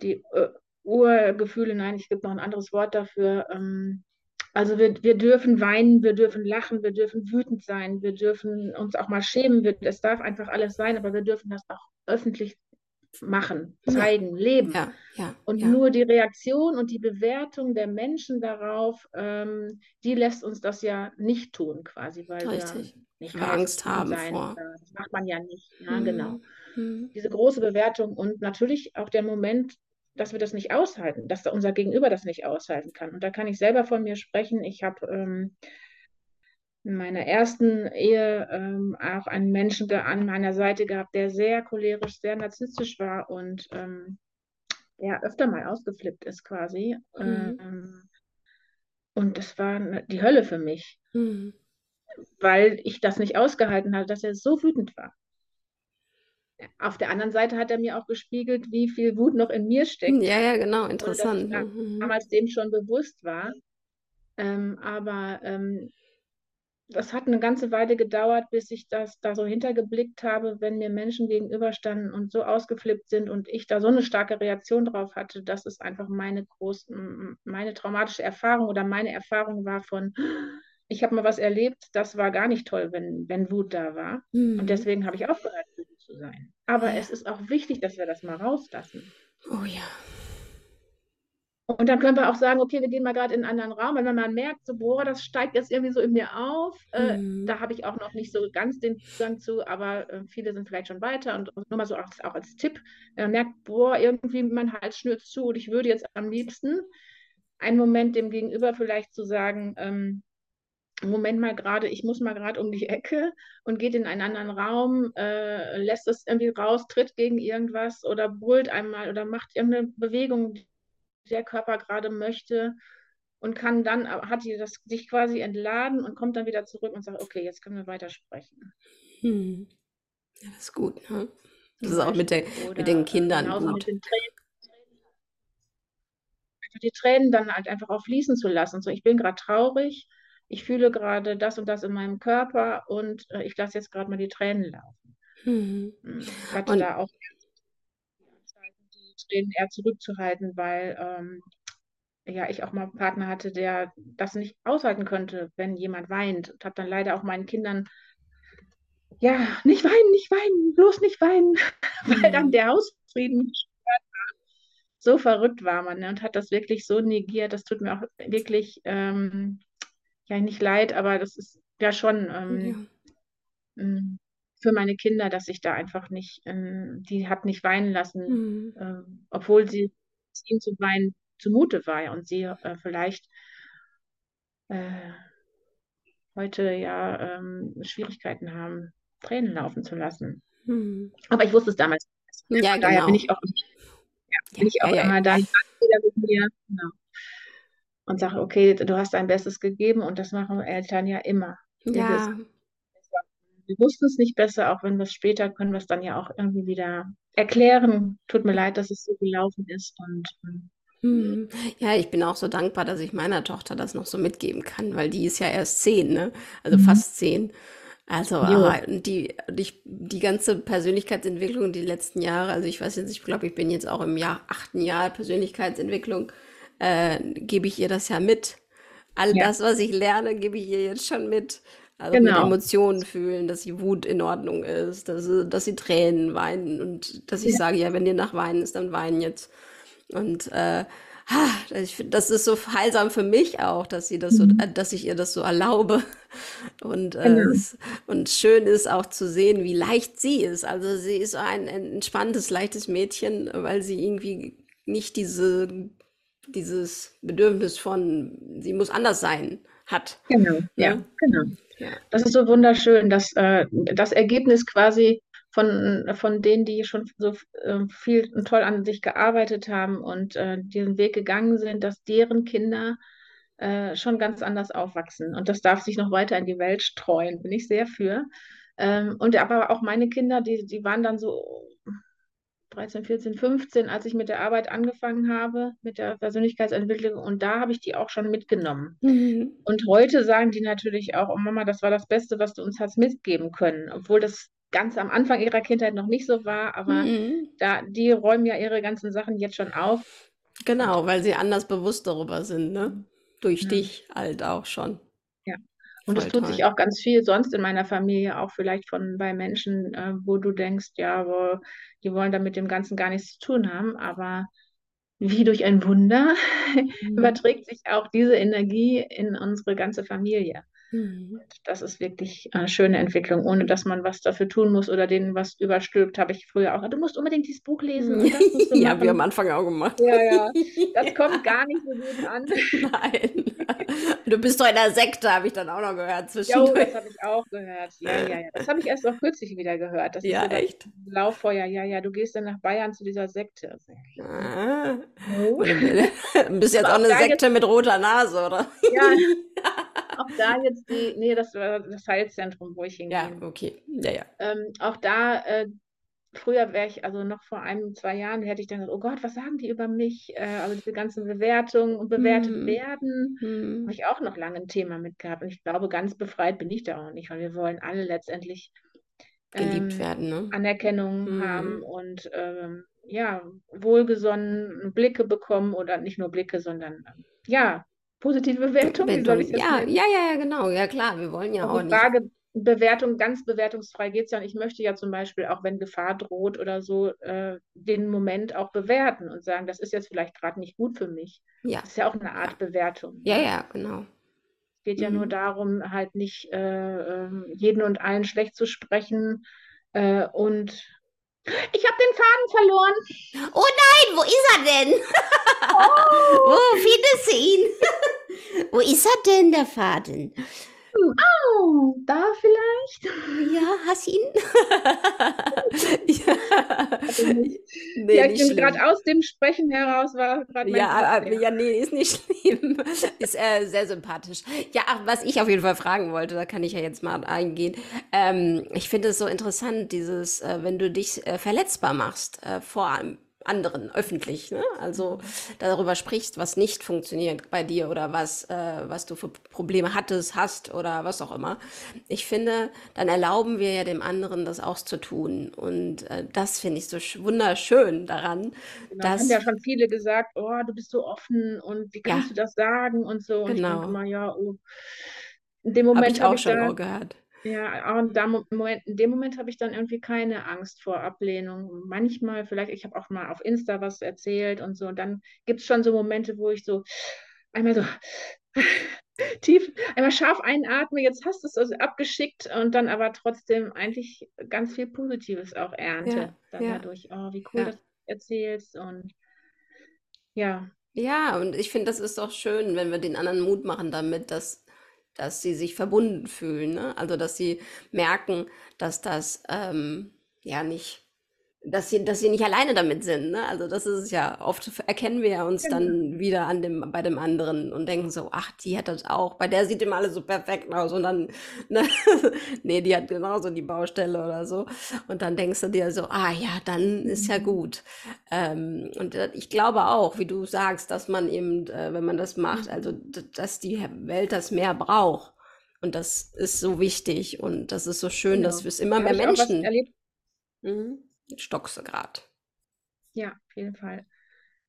Speaker 3: die äh, Urgefühle, nein, ich gebe noch ein anderes Wort dafür. Ähm, also wir, wir dürfen weinen, wir dürfen lachen, wir dürfen wütend sein, wir dürfen uns auch mal schämen. Es darf einfach alles sein, aber wir dürfen das auch öffentlich machen, zeigen,
Speaker 2: ja.
Speaker 3: leben.
Speaker 2: Ja, ja,
Speaker 3: und nur die Reaktion und die Bewertung der Menschen darauf, ähm, die lässt uns das ja nicht tun, quasi, weil
Speaker 2: Richtig.
Speaker 3: wir nicht
Speaker 2: Angst haben
Speaker 3: sein.
Speaker 2: vor.
Speaker 3: Das macht man ja nicht. Ja,
Speaker 2: Mhm.
Speaker 3: genau.
Speaker 2: Mhm.
Speaker 3: Diese große Bewertung und natürlich auch der Moment, dass wir das nicht aushalten, dass unser Gegenüber das nicht aushalten kann. Und da kann ich selber von mir sprechen. Ich habe ähm, in meiner ersten Ehe ähm, auch einen Menschen an meiner Seite gehabt, der sehr cholerisch, sehr narzisstisch war und ähm, der öfter mal ausgeflippt ist quasi.
Speaker 2: Mhm.
Speaker 3: Ähm, und das war ne- die Hölle für mich,
Speaker 2: Mhm.
Speaker 3: weil ich das nicht ausgehalten hatte, dass er so wütend war. Auf der anderen Seite hat er mir auch gespiegelt, wie viel Wut noch in mir steckt.
Speaker 2: Ja, ja, genau, interessant.
Speaker 3: da
Speaker 2: Mhm.
Speaker 3: damals dem schon bewusst war. Ähm, aber ähm, das hat eine ganze Weile gedauert, bis ich das da so hintergeblickt habe, wenn mir Menschen gegenüberstanden und so ausgeflippt sind und ich da so eine starke Reaktion drauf hatte, dass es einfach meine groß, m- meine traumatische Erfahrung oder meine Erfahrung war von, ich habe mal was erlebt, das war gar nicht toll, wenn, wenn Wut da war.
Speaker 2: Mhm.
Speaker 3: Und deswegen habe ich aufgehört, zu sein. Aber
Speaker 2: Ja.
Speaker 3: es ist auch wichtig, dass wir das mal rauslassen.
Speaker 2: Oh ja.
Speaker 3: Und dann können wir auch sagen, okay, wir gehen mal gerade in einen anderen Raum, wenn man merkt, so, boah, das steigt jetzt irgendwie so in mir auf. Äh,
Speaker 2: Mhm.
Speaker 3: da habe ich auch noch nicht so ganz den Zugang zu, aber äh, viele sind vielleicht schon weiter. Und nur mal so auch, auch als Tipp, wenn man merkt, boah, irgendwie mein Hals schnürt zu und ich würde jetzt am liebsten einen Moment dem Gegenüber vielleicht zu sagen, ähm, Moment mal gerade, ich muss mal gerade um die Ecke und geht in einen anderen Raum, äh, lässt es irgendwie raus, tritt gegen irgendwas oder brüllt einmal oder macht irgendeine Bewegung, die der Körper gerade möchte und kann dann, hat die das sich quasi entladen und kommt dann wieder zurück und sagt, okay, jetzt können wir weitersprechen.
Speaker 2: Mhm. Ja, das ist gut. Ne? Das ist auch mit, der, mit den
Speaker 3: Oder
Speaker 2: Kindern gut.
Speaker 3: den. Einfach die Tränen dann halt einfach auch fließen zu lassen. So, ich bin gerade traurig, ich fühle gerade das und das in meinem Körper und äh, ich lasse jetzt gerade mal die Tränen laufen.
Speaker 2: Mhm.
Speaker 3: Hm, Ich hatte
Speaker 2: Und
Speaker 3: da auch die Tränen eher zurückzuhalten, weil ähm, ja, ich auch mal einen Partner hatte, der das nicht aushalten konnte, wenn jemand weint. Und habe dann leider auch meinen Kindern, ja, nicht weinen, nicht weinen, bloß nicht weinen, weil dann
Speaker 2: Mhm.
Speaker 3: der Hausfrieden so verrückt war man ne, und hat das wirklich so negiert. Das tut mir auch wirklich, ähm, ja, nicht leid, aber das ist ja schon ähm,
Speaker 2: Ja.
Speaker 3: m, für meine Kinder, dass ich da einfach nicht, ähm, die hat nicht weinen lassen,
Speaker 2: Mhm.
Speaker 3: ähm, obwohl sie ihm zu weinen zumute war und sie äh, vielleicht äh, heute ja ähm, Schwierigkeiten haben, Tränen laufen zu lassen.
Speaker 2: Mhm.
Speaker 3: Aber ich wusste es damals nicht.
Speaker 2: Ja,
Speaker 3: Von daher bin
Speaker 2: genau.
Speaker 3: ich auch, ja, bin ich auch immer dann wieder mit mir genau. Und sage, okay, du hast dein Bestes gegeben und das machen Eltern ja immer.
Speaker 2: Ja,
Speaker 3: wir wussten es nicht besser, auch wenn wir es später können wir es dann ja auch irgendwie wieder erklären. Tut mir leid, dass es so gelaufen ist und ähm,
Speaker 2: Mhm. Ja, ich bin auch so dankbar, dass ich meiner Tochter das noch so mitgeben kann, weil die ist ja erst zehn, ne? Also
Speaker 3: mhm.
Speaker 2: fast zehn. Also, aber die, die, die ganze Persönlichkeitsentwicklung die letzten Jahre, also ich weiß jetzt, ich glaube, ich bin jetzt auch im Jahr, achten Jahr Persönlichkeitsentwicklung, äh, gebe ich ihr das ja mit. All
Speaker 3: Ja,
Speaker 2: das, was ich lerne, gebe ich ihr jetzt schon mit. Also mit
Speaker 3: genau.
Speaker 2: Emotionen fühlen, dass sie Wut in Ordnung ist, dass sie, dass sie Tränen weinen und dass ich
Speaker 3: Ja,
Speaker 2: sage, ja, wenn dir nach Weinen ist, dann weinen jetzt. Und äh, das ist so heilsam für mich auch, dass sie das so,
Speaker 3: mhm.
Speaker 2: äh, dass ich ihr das so erlaube. Und, äh,
Speaker 3: Genau.
Speaker 2: und schön ist auch zu sehen, wie leicht sie ist. Also sie ist ein entspanntes, leichtes Mädchen, weil sie irgendwie nicht diese, dieses Bedürfnis von, sie muss anders sein, hat.
Speaker 3: Genau, ja,
Speaker 2: Ne?
Speaker 3: genau.
Speaker 2: Ja.
Speaker 3: Das ist so wunderschön, dass äh, das Ergebnis quasi von, von denen, die schon so äh, viel und toll an sich gearbeitet haben und äh, diesen Weg gegangen sind, dass deren Kinder äh, schon ganz anders aufwachsen. Und das darf sich noch weiter in die Welt streuen, bin ich sehr für. Ähm, und aber auch meine Kinder, die, die waren dann so 13, 14, 15, als ich mit der Arbeit angefangen habe, mit der Persönlichkeitsentwicklung. Und da habe ich die auch schon mitgenommen.
Speaker 2: Mhm.
Speaker 3: Und heute sagen die natürlich auch, oh Mama, das war das Beste, was du uns hast mitgeben können. Obwohl das ganz am Anfang ihrer Kindheit noch nicht so war, aber
Speaker 2: Mhm.
Speaker 3: da, die räumen ja ihre ganzen Sachen jetzt schon auf.
Speaker 2: Genau, weil sie anders bewusst darüber sind, ne? Durch ja. dich halt auch schon.
Speaker 3: Und es tut sich auch ganz viel sonst in meiner Familie, auch vielleicht von bei Menschen, äh, wo du denkst, ja, wo, die wollen da mit dem Ganzen gar nichts zu tun haben, aber wie durch ein Wunder mhm. überträgt sich auch diese Energie in unsere ganze Familie. Mhm. Das ist wirklich eine schöne Entwicklung, ohne dass man was dafür tun muss oder denen was überstülpt, habe ich früher auch. Du musst unbedingt dieses Buch lesen.
Speaker 2: ja, haben wir am Anfang auch gemacht.
Speaker 3: Ja, ja. Das kommt gar nicht so gut an.
Speaker 2: Nein. Du bist doch in der Sekte, habe ich dann auch noch gehört. Ja,
Speaker 3: das habe ich auch gehört. Ja, ja, ja. Das habe ich erst auch kürzlich wieder gehört. Das
Speaker 2: ja, so echt?
Speaker 3: Lauffeuer. Ja, ja, du gehst dann nach Bayern zu dieser Sekte.
Speaker 2: Ah. Oh. Du bist jetzt auch eine Sekte mit roter Nase, oder?
Speaker 3: Ja. Auch da jetzt die, nee, das war das Heilzentrum, wo ich hingehe.
Speaker 2: Ja, okay. Ja, ja.
Speaker 3: Ähm, auch da, äh, früher wäre ich, also noch vor einem, zwei Jahren, hätte ich dann gesagt, oh Gott, was sagen die über mich? Äh, also diese ganzen Bewertungen und bewertet hm. werden, hm. habe ich auch noch lange ein Thema mit gehabt. Und ich glaube, ganz befreit bin ich da auch nicht, weil wir wollen alle letztendlich
Speaker 2: geliebt ähm, werden, ne?
Speaker 3: Anerkennung hm. haben und ähm, ja, wohlgesonnen Blicke bekommen oder nicht nur Blicke, sondern ja, positive Bewertung. Wie soll ich
Speaker 2: das ja, ja, ja, ja, genau. Ja, klar. Wir wollen ja auch, auch nicht.
Speaker 3: Frage, Bewertung, ganz bewertungsfrei geht es ja. Und ich möchte ja zum Beispiel, auch wenn Gefahr droht oder so, äh, den Moment auch bewerten und sagen, das ist jetzt vielleicht gerade nicht gut für mich. Ja. Das ist ja auch eine Art Bewertung.
Speaker 2: Ja, ja, genau.
Speaker 3: Es geht mhm. ja nur mhm. darum, halt nicht äh, ähm, jeden und allen schlecht zu sprechen äh, und ich habe den Faden verloren.
Speaker 2: Oh nein, wo ist er denn? Oh. wo findest du ihn? wo ist er denn, der Faden?
Speaker 3: Oh, da vielleicht?
Speaker 2: Ja, hast ihn?
Speaker 3: ja. nee, ja, ich bin gerade aus dem Sprechen heraus, war
Speaker 2: gerade ja, Kopf, ja. ja, nee, ist nicht schlimm. ist äh, sehr sympathisch. Ja, was ich auf jeden Fall fragen wollte, da kann ich ja jetzt mal eingehen. Ähm, ich finde es so interessant, dieses, äh, wenn du dich äh, verletzbar machst, äh, vor allem anderen öffentlich, ne? also darüber sprichst, was nicht funktioniert bei dir oder was, äh, was du für Probleme hattest, hast oder was auch immer. Ich finde, dann erlauben wir ja dem anderen das auch zu tun und äh, das finde ich so wunderschön daran.
Speaker 3: Genau, dass, haben ja schon viele gesagt, oh, du bist so offen und wie kannst ja, du das sagen und so. Und
Speaker 2: genau.
Speaker 3: ich denke mal, ja, oh. In dem Moment habe
Speaker 2: ich auch hab schon da, gehört.
Speaker 3: Ja, und da, Moment, in dem Moment habe ich dann irgendwie keine Angst vor Ablehnung. Manchmal, vielleicht, ich habe auch mal auf Insta was erzählt und so, und dann gibt es schon so Momente, wo ich so einmal so tief, einmal scharf einatme, jetzt hast du es also abgeschickt und dann aber trotzdem eigentlich ganz viel Positives auch ernte. Ja, dann ja. dadurch, oh, wie cool, ja. dass du erzählst und ja.
Speaker 2: Ja, und ich finde, das ist doch schön, wenn wir den anderen Mut machen damit, dass dass sie sich verbunden fühlen. Ne? Also, dass sie merken, dass das ähm, ja nicht dass sie, dass sie nicht alleine damit sind. Ne? Also das ist ja, oft erkennen wir ja uns genau. dann wieder an dem, bei dem anderen und denken so, ach, die hat das auch, bei der sieht immer alles so perfekt aus und dann, ne? nee, die hat genauso die Baustelle oder so. Und dann denkst du dir so, ah ja, dann ist ja mhm. gut. Ähm, und ich glaube auch, wie du sagst, dass man eben, äh, wenn man das macht, also dass die Welt das mehr braucht. Und das ist so wichtig und das ist so schön, genau. dass wir es immer mehr Menschen. Mhm. Stockst du gerade.
Speaker 3: Ja, auf jeden Fall.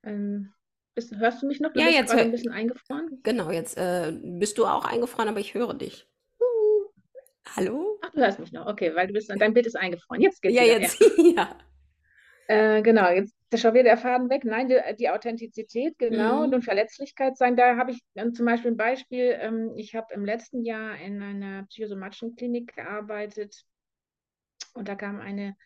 Speaker 3: Ähm, bist, hörst du mich noch?
Speaker 2: Du ja, jetzt hör,
Speaker 3: ein bisschen eingefroren.
Speaker 2: Genau, jetzt äh, bist du auch eingefroren, aber ich höre dich. Uh. Hallo?
Speaker 3: Ach, du hörst mich noch. Okay, weil du bist, dein Bild ist eingefroren. Jetzt geht's
Speaker 2: ja,
Speaker 3: wieder.
Speaker 2: Jetzt, ja.
Speaker 3: Äh, genau, jetzt ist schon wieder der Faden weg. Nein, die, die Authentizität, genau, mhm. und Verletzlichkeit sein. Da habe ich dann zum Beispiel ein Beispiel. Ähm, ich habe im letzten Jahr in einer psychosomatischen Klinik gearbeitet und da kam eine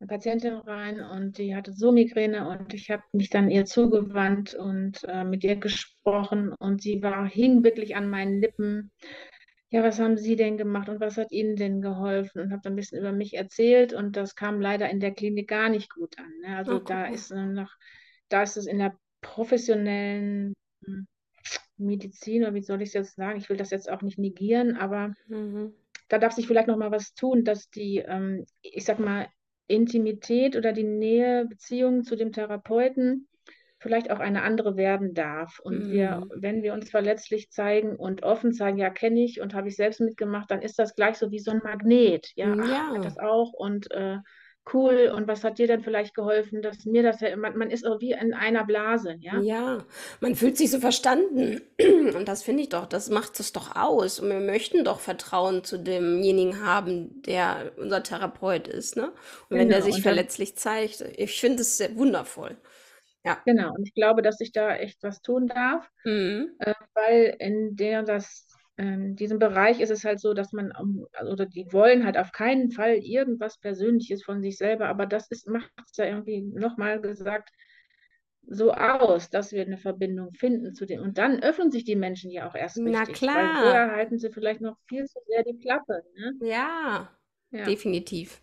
Speaker 3: eine Patientin rein und die hatte so Migräne und ich habe mich dann ihr zugewandt und äh, mit ihr gesprochen und sie war, hing wirklich an meinen Lippen. Ja, was haben Sie denn gemacht und was hat Ihnen denn geholfen? Und habe dann ein bisschen über mich erzählt und das kam leider in der Klinik gar nicht gut an. Ne? Also oh, da ist noch, da ist es in der professionellen hm, Medizin, oder wie soll ich es jetzt sagen? Ich will das jetzt auch nicht negieren, aber mhm. da darf sich vielleicht noch mal was tun, dass die, ähm, ich sag mal, Intimität oder die Nähe, Beziehung zu dem Therapeuten vielleicht auch eine andere werden darf. Und mhm. wir, wenn wir uns verletzlich zeigen und offen zeigen, ja, kenne ich und habe ich selbst mitgemacht, dann ist das gleich so wie so ein Magnet. Ja, ja. Ach, das auch. Und äh, cool. Und was hat dir denn vielleicht geholfen, dass mir das, man, man ist wie in einer Blase, ja?
Speaker 2: Ja, man fühlt sich so verstanden. Und das finde ich doch, das macht es doch aus. Und wir möchten doch Vertrauen zu demjenigen haben, der unser Therapeut ist, ne? Und wenn der
Speaker 3: Genau.
Speaker 2: sich
Speaker 3: dann,
Speaker 2: verletzlich zeigt, ich finde es sehr wundervoll. Ja.
Speaker 3: genau. Und ich glaube, dass ich da echt was tun darf.
Speaker 2: Mhm.
Speaker 3: Äh, weil in der das, ähm, diesem Bereich ist es halt so, dass man, um, also, oder die wollen halt auf keinen Fall irgendwas Persönliches von sich selber, aber das ist, macht es ja irgendwie nochmal gesagt so aus, dass wir eine Verbindung finden zu dem. Und dann öffnen sich die Menschen ja auch erst
Speaker 2: Na
Speaker 3: richtig, weil
Speaker 2: klar.
Speaker 3: vorher halten sie vielleicht noch viel zu sehr die Klappe. Ne?
Speaker 2: Ja,
Speaker 3: Ja.
Speaker 2: definitiv.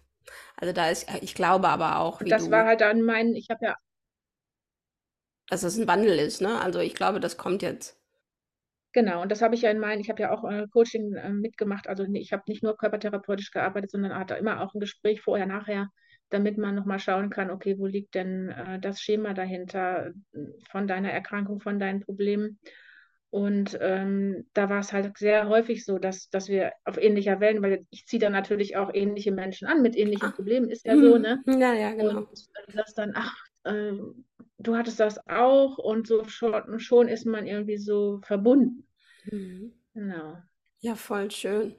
Speaker 2: Also da ist, ich glaube aber auch,
Speaker 3: das war
Speaker 2: du,
Speaker 3: halt dann mein, ich habe ja
Speaker 2: dass es ein Wandel ist, ne? Also ich glaube, das kommt jetzt.
Speaker 3: Genau, und das habe ich ja in meinen, ich habe ja auch äh, Coaching äh, mitgemacht. Also ich habe nicht nur körpertherapeutisch gearbeitet, sondern hatte immer auch ein Gespräch vorher, nachher, damit man nochmal schauen kann, okay, wo liegt denn äh, das Schema dahinter äh, von deiner Erkrankung, von deinen Problemen. Und ähm, da war es halt sehr häufig so, dass, dass wir auf ähnlicher Wellen, weil ich ziehe dann natürlich auch ähnliche Menschen an mit ähnlichen
Speaker 2: Ah.
Speaker 3: Problemen, ist ja so, ne?
Speaker 2: Ja, ja, genau.
Speaker 3: Und das dann, ach, ähm, du hattest das auch und so schon, schon ist man irgendwie so verbunden.
Speaker 2: Mhm.
Speaker 3: Genau.
Speaker 2: Ja, voll schön.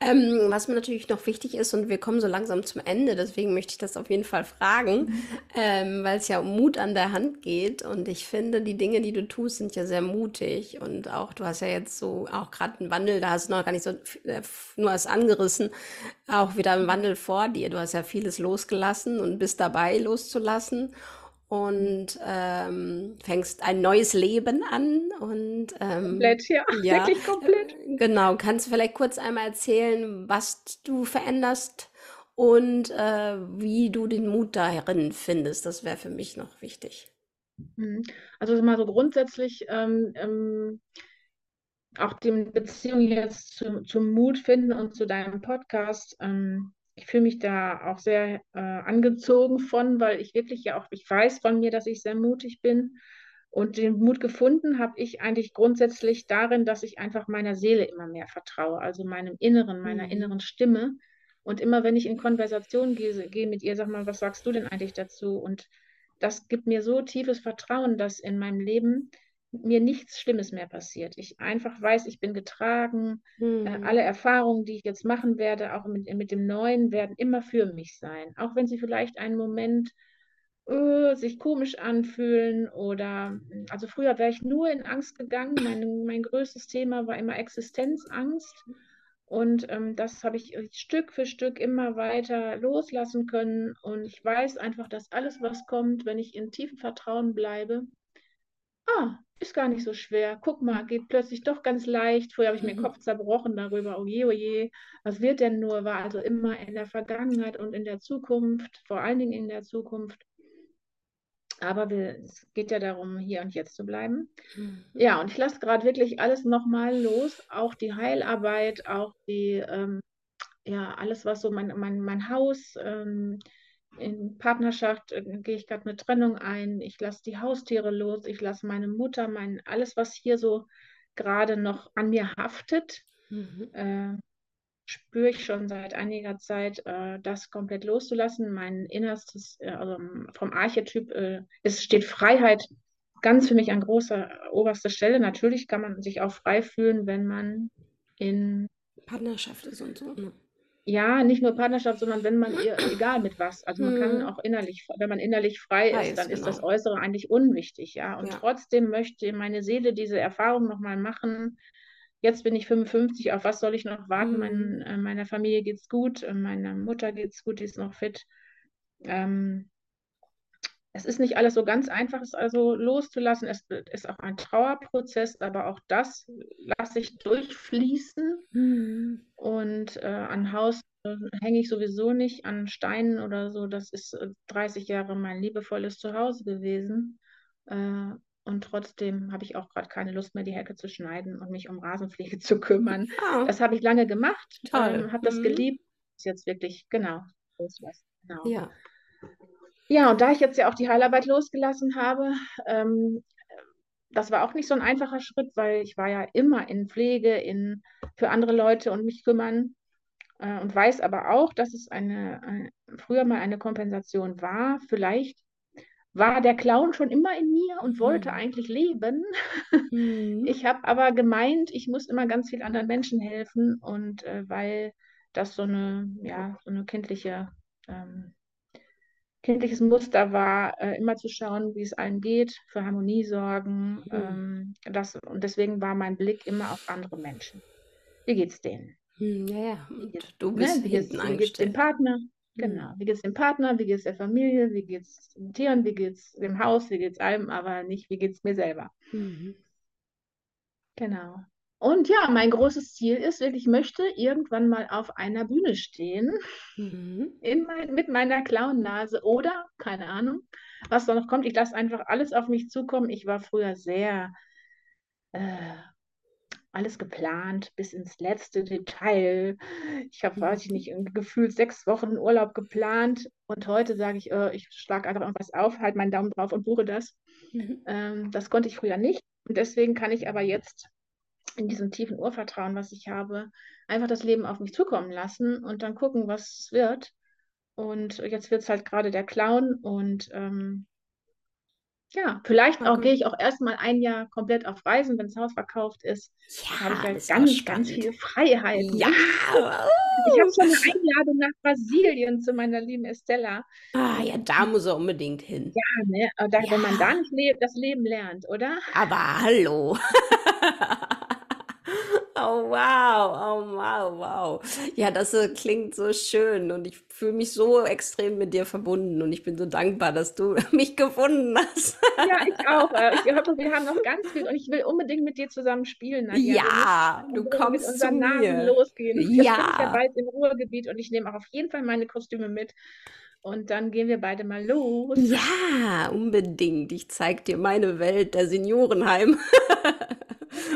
Speaker 2: Ähm, was mir natürlich noch wichtig ist, und wir kommen so langsam zum Ende, deswegen möchte ich das auf jeden Fall fragen, ähm, weil es ja um Mut an der Hand geht. Und ich finde, die Dinge, die du tust, sind ja sehr mutig. Und auch, du hast ja jetzt so auch gerade einen Wandel, da hast du noch gar nicht so äh, nur was angerissen, auch wieder einen Wandel vor dir. Du hast ja vieles losgelassen und bist dabei loszulassen. Und ähm, fängst ein neues Leben an und ähm,
Speaker 3: Komplett, ja,
Speaker 2: ja,
Speaker 3: wirklich komplett.
Speaker 2: genau. Kannst du vielleicht kurz einmal erzählen, was du veränderst und äh, wie du den Mut darin findest? Das wäre für mich noch wichtig.
Speaker 3: Mhm. Also mal so grundsätzlich ähm, ähm, auch die Beziehung jetzt zu, zum Mut finden und zu deinem Podcast. Ähm, ich fühle mich da auch sehr äh, angezogen von, weil ich wirklich ja auch, ich weiß von mir, dass ich sehr mutig bin. Und den Mut gefunden habe ich eigentlich grundsätzlich darin, dass ich einfach meiner Seele immer mehr vertraue, also meinem Inneren, meiner
Speaker 2: Mhm.
Speaker 3: inneren Stimme. Und immer wenn ich in Konversation gehe, gehe mit ihr, sag mal, was sagst du denn eigentlich dazu? Und das gibt mir so tiefes Vertrauen, dass in meinem Leben mir nichts Schlimmes mehr passiert. Ich einfach weiß, ich bin getragen. Äh,
Speaker 2: Mhm.
Speaker 3: alle Erfahrungen, die ich jetzt machen werde, auch mit, mit dem Neuen, werden immer für mich sein. Auch wenn sie vielleicht einen Moment äh, sich komisch anfühlen oder, also früher wäre ich nur in Angst gegangen. Mein, mein größtes Thema war immer Existenzangst. Und ähm, das habe ich Stück für Stück immer weiter loslassen können. Und ich weiß einfach, dass alles, was kommt, wenn ich in tiefem Vertrauen bleibe, ah, ist gar nicht so schwer. Guck mal, geht plötzlich doch ganz leicht. Vorher habe ich mir den
Speaker 2: Mhm.
Speaker 3: Kopf zerbrochen darüber, oh je, oh je, was wird denn nur? War also immer in der Vergangenheit und in der Zukunft, vor allen Dingen in der Zukunft. Aber wir, es geht ja darum, hier und jetzt zu bleiben.
Speaker 2: Mhm.
Speaker 3: Ja, und ich lasse gerade wirklich alles nochmal los, auch die Heilarbeit, auch die, ähm, ja, alles, was so mein, mein, mein Haus, ähm, in Partnerschaft äh, gehe ich gerade eine Trennung ein. Ich lasse die Haustiere los, ich lasse meine Mutter, mein, alles, was hier so gerade noch an mir haftet,
Speaker 2: Mhm.
Speaker 3: äh, spüre ich schon seit einiger Zeit, äh, das komplett loszulassen. Mein Innerstes, äh, also vom Archetyp, äh, es steht Freiheit ganz für mich an großer, oberster Stelle. Natürlich kann man sich auch frei fühlen, wenn man in,
Speaker 2: Partnerschaft ist und so. Ne?
Speaker 3: Ja, nicht nur Partnerschaft, sondern wenn man, ihr- egal mit was. Also man kann
Speaker 2: Mhm.
Speaker 3: auch innerlich, wenn man innerlich frei
Speaker 2: Frei
Speaker 3: ist, dann ist das
Speaker 2: genau.
Speaker 3: Äußere eigentlich unwichtig, ja. Und
Speaker 2: Ja.
Speaker 3: trotzdem möchte meine Seele diese Erfahrung nochmal machen. Jetzt bin ich 55, auf was soll ich noch warten?
Speaker 2: Mhm.
Speaker 3: Mein, äh, meiner Familie geht's gut, äh, meiner Mutter geht's gut, die ist noch fit. Ähm, es ist nicht alles so ganz einfach, es also loszulassen. Es ist auch ein Trauerprozess, aber auch das lasse ich durchfließen.
Speaker 2: Mhm.
Speaker 3: Und äh, an Haus äh, hänge ich sowieso nicht, an Steinen oder so. Das ist äh, 30 Jahre mein liebevolles Zuhause gewesen. Äh, und trotzdem habe ich auch gerade keine Lust mehr, die Hecke zu schneiden und mich um Rasenpflege zu kümmern.
Speaker 2: Ja,
Speaker 3: Das habe ich lange gemacht, ähm, habe das
Speaker 2: Mhm.
Speaker 3: geliebt. Ist jetzt wirklich, genau, loslassen. Genau.
Speaker 2: Ja.
Speaker 3: Ja, und da ich jetzt ja auch die Heilarbeit losgelassen habe, ähm, das war auch nicht so ein einfacher Schritt, weil ich war ja immer in Pflege, in für andere Leute und mich kümmern. äh, und weiß aber auch, dass es eine, eine, früher mal eine Kompensation war. Vielleicht war der Clown schon immer in mir und wollte mhm. eigentlich leben. Mhm. Ich habe aber gemeint, ich muss immer ganz viel anderen Menschen helfen und äh, weil das so eine, ja, so eine kindliche, ähm, kindliches Muster war, äh, immer zu schauen, wie es allen geht, für Harmonie sorgen. Mhm. Ähm, das, und deswegen war mein Blick immer auf andere Menschen. Wie geht's denen?
Speaker 2: Hm, ja, ja. Und du bist
Speaker 3: ne? wie geht's, wie geht's dem Partner? Genau. Wie geht es dem Partner, wie geht es der Familie, wie geht es den Tieren, wie geht es dem Haus, wie geht es allem, aber nicht, wie geht es mir selber. Mhm. Genau. Und ja, mein großes Ziel ist wirklich, ich möchte irgendwann mal auf einer Bühne stehen, mhm. mein, mit meiner Clownnase oder, keine Ahnung, was da noch kommt. Ich lasse einfach alles auf mich zukommen. Ich war früher sehr äh, alles geplant bis ins letzte Detail. Ich habe, weiß ich nicht, gefühlt sechs Wochen Urlaub geplant und heute sage ich, äh, ich schlage einfach irgendwas auf, halt meinen Daumen drauf und buche das. Mhm. Ähm, das konnte ich früher nicht und deswegen kann ich aber jetzt in diesem tiefen Urvertrauen, was ich habe, einfach das Leben auf mich zukommen lassen und dann gucken, was es wird. Und jetzt wird es halt gerade der Clown und ähm, ja, vielleicht auch gehe ich auch erstmal ein Jahr komplett auf Reisen, wenn das Haus verkauft ist. Ja, habe ich halt ganz, ganz viel Freiheit.
Speaker 2: Ja.
Speaker 3: Ich habe schon eine Einladung nach Brasilien zu meiner lieben Estella.
Speaker 2: Ah, ja, da muss er unbedingt hin.
Speaker 3: Ja, ne? Da, ja. Wenn man da nicht lebt, das Leben lernt, oder?
Speaker 2: Aber hallo. Oh wow, oh wow, wow. Ja, das äh, klingt so schön und ich fühle mich so extrem mit dir verbunden und ich bin so dankbar, dass du mich gefunden hast.
Speaker 3: Ja, ich auch. Äh, ich hoffe, wir haben noch ganz viel und ich will unbedingt mit dir zusammen spielen.
Speaker 2: Nadja. Ja, du kommst mit unseren zu mir.
Speaker 3: Nasen losgehen.
Speaker 2: Ja. Jetzt bin
Speaker 3: ich ja bald im Ruhrgebiet und ich nehme auch auf jeden Fall meine Kostüme mit. Und dann gehen wir beide mal los.
Speaker 2: Ja, unbedingt. Ich zeige dir meine Welt, der Seniorenheim.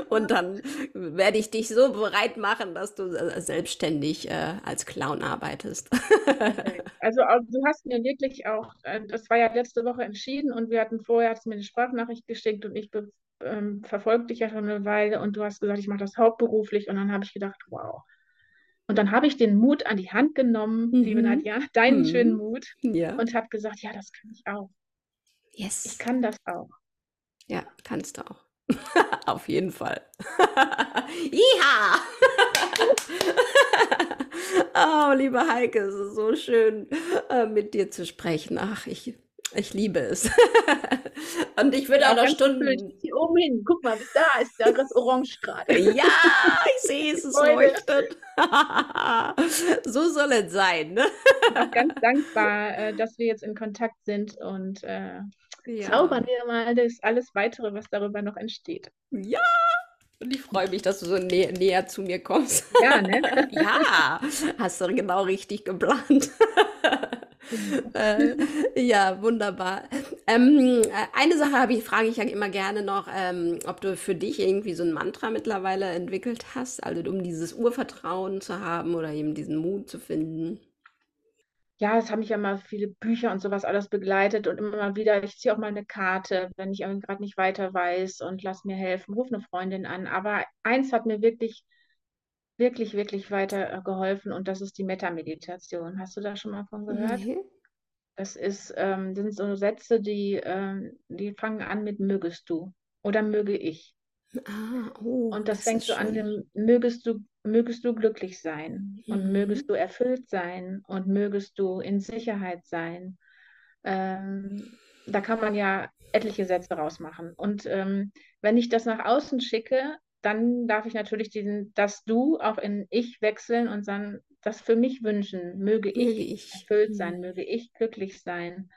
Speaker 2: Und dann werde ich dich so bereit machen, dass du äh, selbstständig äh, als Clown arbeitest.
Speaker 3: also, also, du hast mir wirklich auch, äh, das war ja letzte Woche entschieden und wir hatten vorher, hast du mir eine Sprachnachricht geschickt und ich ähm, verfolge dich ja schon eine Weile und du hast gesagt, ich mache das hauptberuflich und dann habe ich gedacht, wow. Und dann habe ich den Mut an die Hand genommen, mhm. liebe Nadja, deinen mhm. schönen Mut
Speaker 2: ja.
Speaker 3: und habe gesagt, ja, das kann ich auch.
Speaker 2: Yes.
Speaker 3: Ich kann das auch.
Speaker 2: Ja, kannst du auch. Auf jeden Fall. Iha! oh, liebe Heike, es ist so schön, äh, mit dir zu sprechen. Ach, ich, ich liebe es. Und ich würde ja, auch noch Stunden.
Speaker 3: Hier oben hin, guck mal, da ist da das Orange gerade.
Speaker 2: ja, ich sehe es, es leuchtet. so soll es sein. Ne?
Speaker 3: Ich bin ganz dankbar, äh, dass wir jetzt in Kontakt sind und äh, ja. zaubern wir mal das alles weitere, was darüber noch entsteht.
Speaker 2: Ja! Und ich freue mich, dass du so nä näher zu mir kommst.
Speaker 3: Ja, ne?
Speaker 2: ja, hast du genau richtig geplant. äh, ja, wunderbar. Ähm, eine Sache ich, frage ich ja immer gerne noch, ähm, ob du für dich irgendwie so ein Mantra mittlerweile entwickelt hast, also um dieses Urvertrauen zu haben oder eben diesen Mut zu finden
Speaker 3: ja, es haben mich ja mal viele Bücher und sowas alles begleitet und immer mal wieder, ich ziehe auch mal eine Karte, wenn ich gerade nicht weiter weiß und lass mir helfen, ruf eine Freundin an. Aber eins hat mir wirklich, wirklich, wirklich weiter äh, geholfen und das ist die Metta-Meditation. Hast du da schon mal von gehört? Mhm. Das ist, ähm, sind so Sätze, die, ähm, die fangen an mit mögest du oder möge ich.
Speaker 2: Ah, oh,
Speaker 3: und das, das fängt so schön. an dem mögest du mögest du glücklich sein und mhm. mögest du erfüllt sein und mögest du in Sicherheit sein. Ähm, da kann man ja etliche Sätze rausmachen. Und ähm, wenn ich das nach außen schicke, dann darf ich natürlich diesen, das Du auch in Ich wechseln und dann das für mich wünschen. Möge ich, ich. erfüllt sein, mhm. möge ich glücklich sein.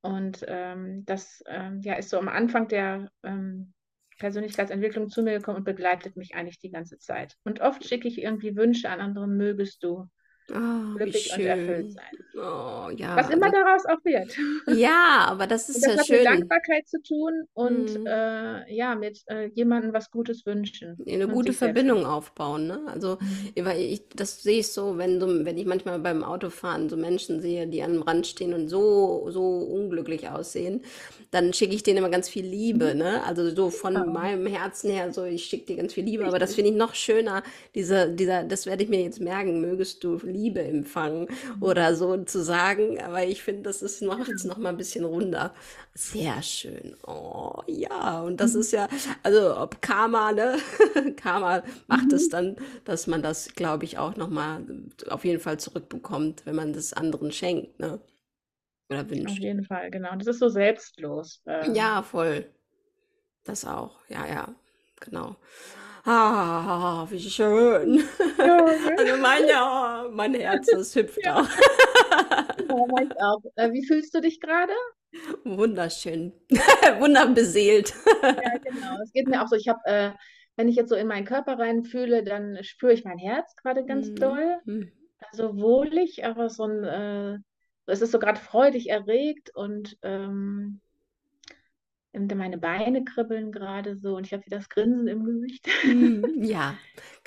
Speaker 3: Und ähm, das ähm, ja, ist so am Anfang der, ähm, Persönlichkeitsentwicklung zu mir gekommen und begleitet mich eigentlich die ganze Zeit. Und oft schicke ich irgendwie Wünsche an andere, mögest du
Speaker 2: oh, glücklich und erfüllt sein. Oh, ja.
Speaker 3: Was immer daraus auch wird.
Speaker 2: Ja, aber das ist
Speaker 3: das
Speaker 2: ja
Speaker 3: hat
Speaker 2: schön.
Speaker 3: mit Dankbarkeit zu tun und
Speaker 2: Mhm.
Speaker 3: äh, ja, mit äh, jemandem was Gutes wünschen.
Speaker 2: Eine
Speaker 3: und
Speaker 2: gute. Verbindung aufbauen, ne? Also,
Speaker 3: Mhm.
Speaker 2: weil ich, das sehe ich so, wenn so, wenn ich manchmal beim Autofahren so Menschen sehe, die am Rand stehen und so, so unglücklich aussehen, dann schicke ich denen immer ganz viel Liebe, ne? Also so von
Speaker 3: Ja.
Speaker 2: meinem Herzen her, so ich schicke dir ganz viel Liebe, aber das finde ich noch schöner, diese, dieser, das werde ich mir jetzt merken, mögest du Liebe empfangen oder so zu sagen, aber ich finde, das ist, macht es noch mal ein bisschen runder. Sehr schön. Oh, ja, und das
Speaker 3: Mhm.
Speaker 2: ist ja, also ob Karma, ne? Karma macht es
Speaker 3: Mhm.
Speaker 2: dann, dass man das, glaube ich, auch noch mal auf jeden Fall zurückbekommt, wenn man das anderen schenkt, ne? Oder
Speaker 3: Auf
Speaker 2: wünscht.
Speaker 3: jeden Fall, genau. Das ist so selbstlos. Ähm,
Speaker 2: Ja, voll. Das auch. Ja, ja, genau. Ah, wie schön.
Speaker 3: ja?
Speaker 2: Also mein, ja, mein Herz, das hüpft
Speaker 3: Ja.
Speaker 2: auch.
Speaker 3: Ja, auch. Äh, wie fühlst du dich gerade?
Speaker 2: Wunderschön. Wunderbeseelt.
Speaker 3: Ja, genau. Es geht mir auch so. Ich habe, äh, wenn ich jetzt so in meinen Körper reinfühle, dann spüre ich mein Herz gerade ganz
Speaker 2: Mhm.
Speaker 3: doll. Also wohlig, aber so ein, äh, es ist so gerade freudig erregt und ähm, und meine Beine kribbeln gerade so und ich habe wieder das Grinsen im Gesicht.
Speaker 2: Mhm. Ja,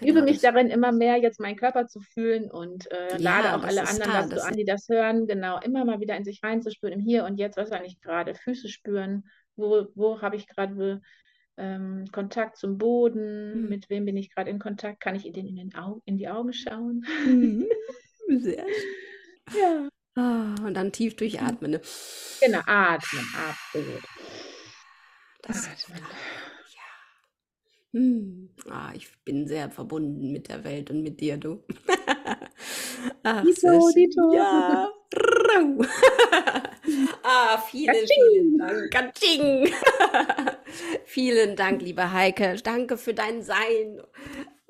Speaker 3: Ich übe
Speaker 2: genau
Speaker 3: mich darin, immer mehr jetzt meinen Körper zu fühlen und äh, lade
Speaker 2: Ja,
Speaker 3: auch
Speaker 2: das
Speaker 3: alle anderen
Speaker 2: da.
Speaker 3: dazu
Speaker 2: Das
Speaker 3: an, die das hören, genau, immer mal wieder in sich reinzuspüren, im Hier und Jetzt, was eigentlich gerade, Füße spüren, wo, wo habe ich gerade ähm, Kontakt zum Boden,
Speaker 2: Mhm.
Speaker 3: mit wem bin ich gerade in Kontakt, kann ich in, den, in, den Au in die Augen schauen?
Speaker 2: Mhm. Sehr schön.
Speaker 3: Ja,
Speaker 2: Ah, und dann tief durchatmen. Ne?
Speaker 3: genau, atmen, absolut.
Speaker 2: Das
Speaker 3: Atmen.
Speaker 2: ja. Hm. Ah, ich bin sehr verbunden mit der Welt und mit dir, du. Ach,
Speaker 3: Dito. Dito.
Speaker 2: Ja. Ah, vielen, vielen Dank. Katsching. Vielen Dank, liebe Heike. Danke für dein Sein.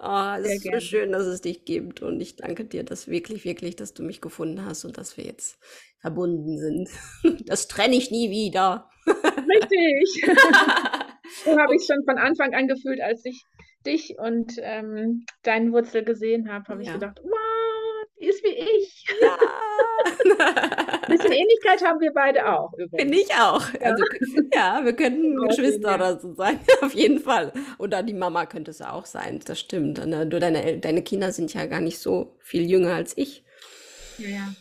Speaker 2: Oh, es
Speaker 3: Sehr
Speaker 2: ist so schön, dass es dich gibt. Und ich danke dir, dass wirklich, wirklich, dass du mich gefunden hast und dass wir jetzt verbunden sind. Das trenne ich nie wieder.
Speaker 3: Richtig. So habe ich schon von Anfang an gefühlt, als ich dich und ähm, deinen Wurzel gesehen habe, habe ich
Speaker 2: Ja.
Speaker 3: gedacht, wow, die ist wie ich.
Speaker 2: Ja.
Speaker 3: Ein bisschen Ähnlichkeit haben wir beide auch übrigens.
Speaker 2: ich auch. Also, ja, wir könnten Geschwister oder so sein. Auf jeden Fall. Oder die Mama könnte es auch sein. Das stimmt. Ne? Du, deine, deine Kinder sind ja gar nicht so viel jünger als ich.
Speaker 3: Ja, ja.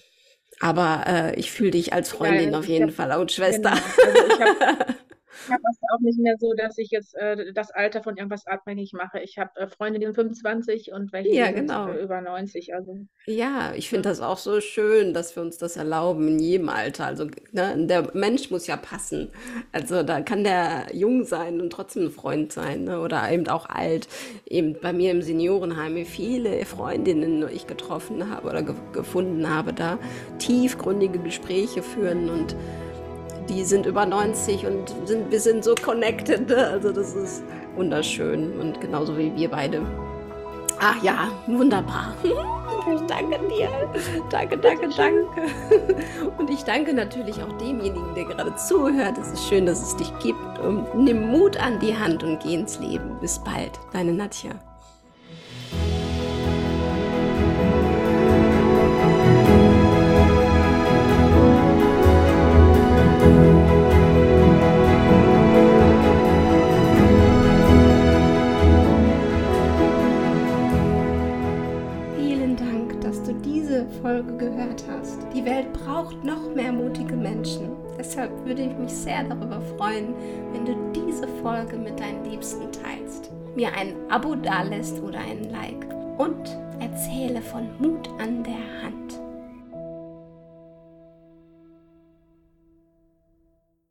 Speaker 2: Aber äh, ich fühle dich als Freundin
Speaker 3: Ja,
Speaker 2: auf jeden
Speaker 3: hab-
Speaker 2: Fall und Schwester.
Speaker 3: Genau. Also ich habe ich hab das auch nicht mehr so, dass ich jetzt äh, das Alter von irgendwas abhängig mache. Ich habe äh, Freunde, die sind 25 und welche,
Speaker 2: Ja,
Speaker 3: die sind
Speaker 2: genau.
Speaker 3: äh, über 90. Also
Speaker 2: Ja, ich finde das auch so schön, dass wir uns das erlauben in jedem Alter. Also, ne, der Mensch muss ja passen. Also, da kann der jung sein und trotzdem ein Freund sein, ne? Oder eben auch alt. Eben bei mir im Seniorenheim, wie viele Freundinnen ich getroffen habe oder ge gefunden habe, da tiefgründige Gespräche führen und die sind über 90 und sind, wir sind so connected. Ne? Also, das ist wunderschön und genauso wie wir beide. Ach ja, wunderbar. Ich danke dir. Danke, danke, danke. Und ich danke natürlich auch demjenigen, der gerade zuhört. Es ist schön, dass es dich gibt. Und nimm Mut an die Hand und geh ins Leben. Bis bald, deine Nadja. Folge gehört hast. Die Welt braucht noch mehr mutige Menschen. Deshalb würde ich mich sehr darüber freuen, wenn du diese Folge mit deinen Liebsten teilst, mir ein Abo dalässt oder ein Like und erzähle von Mut an der Hand.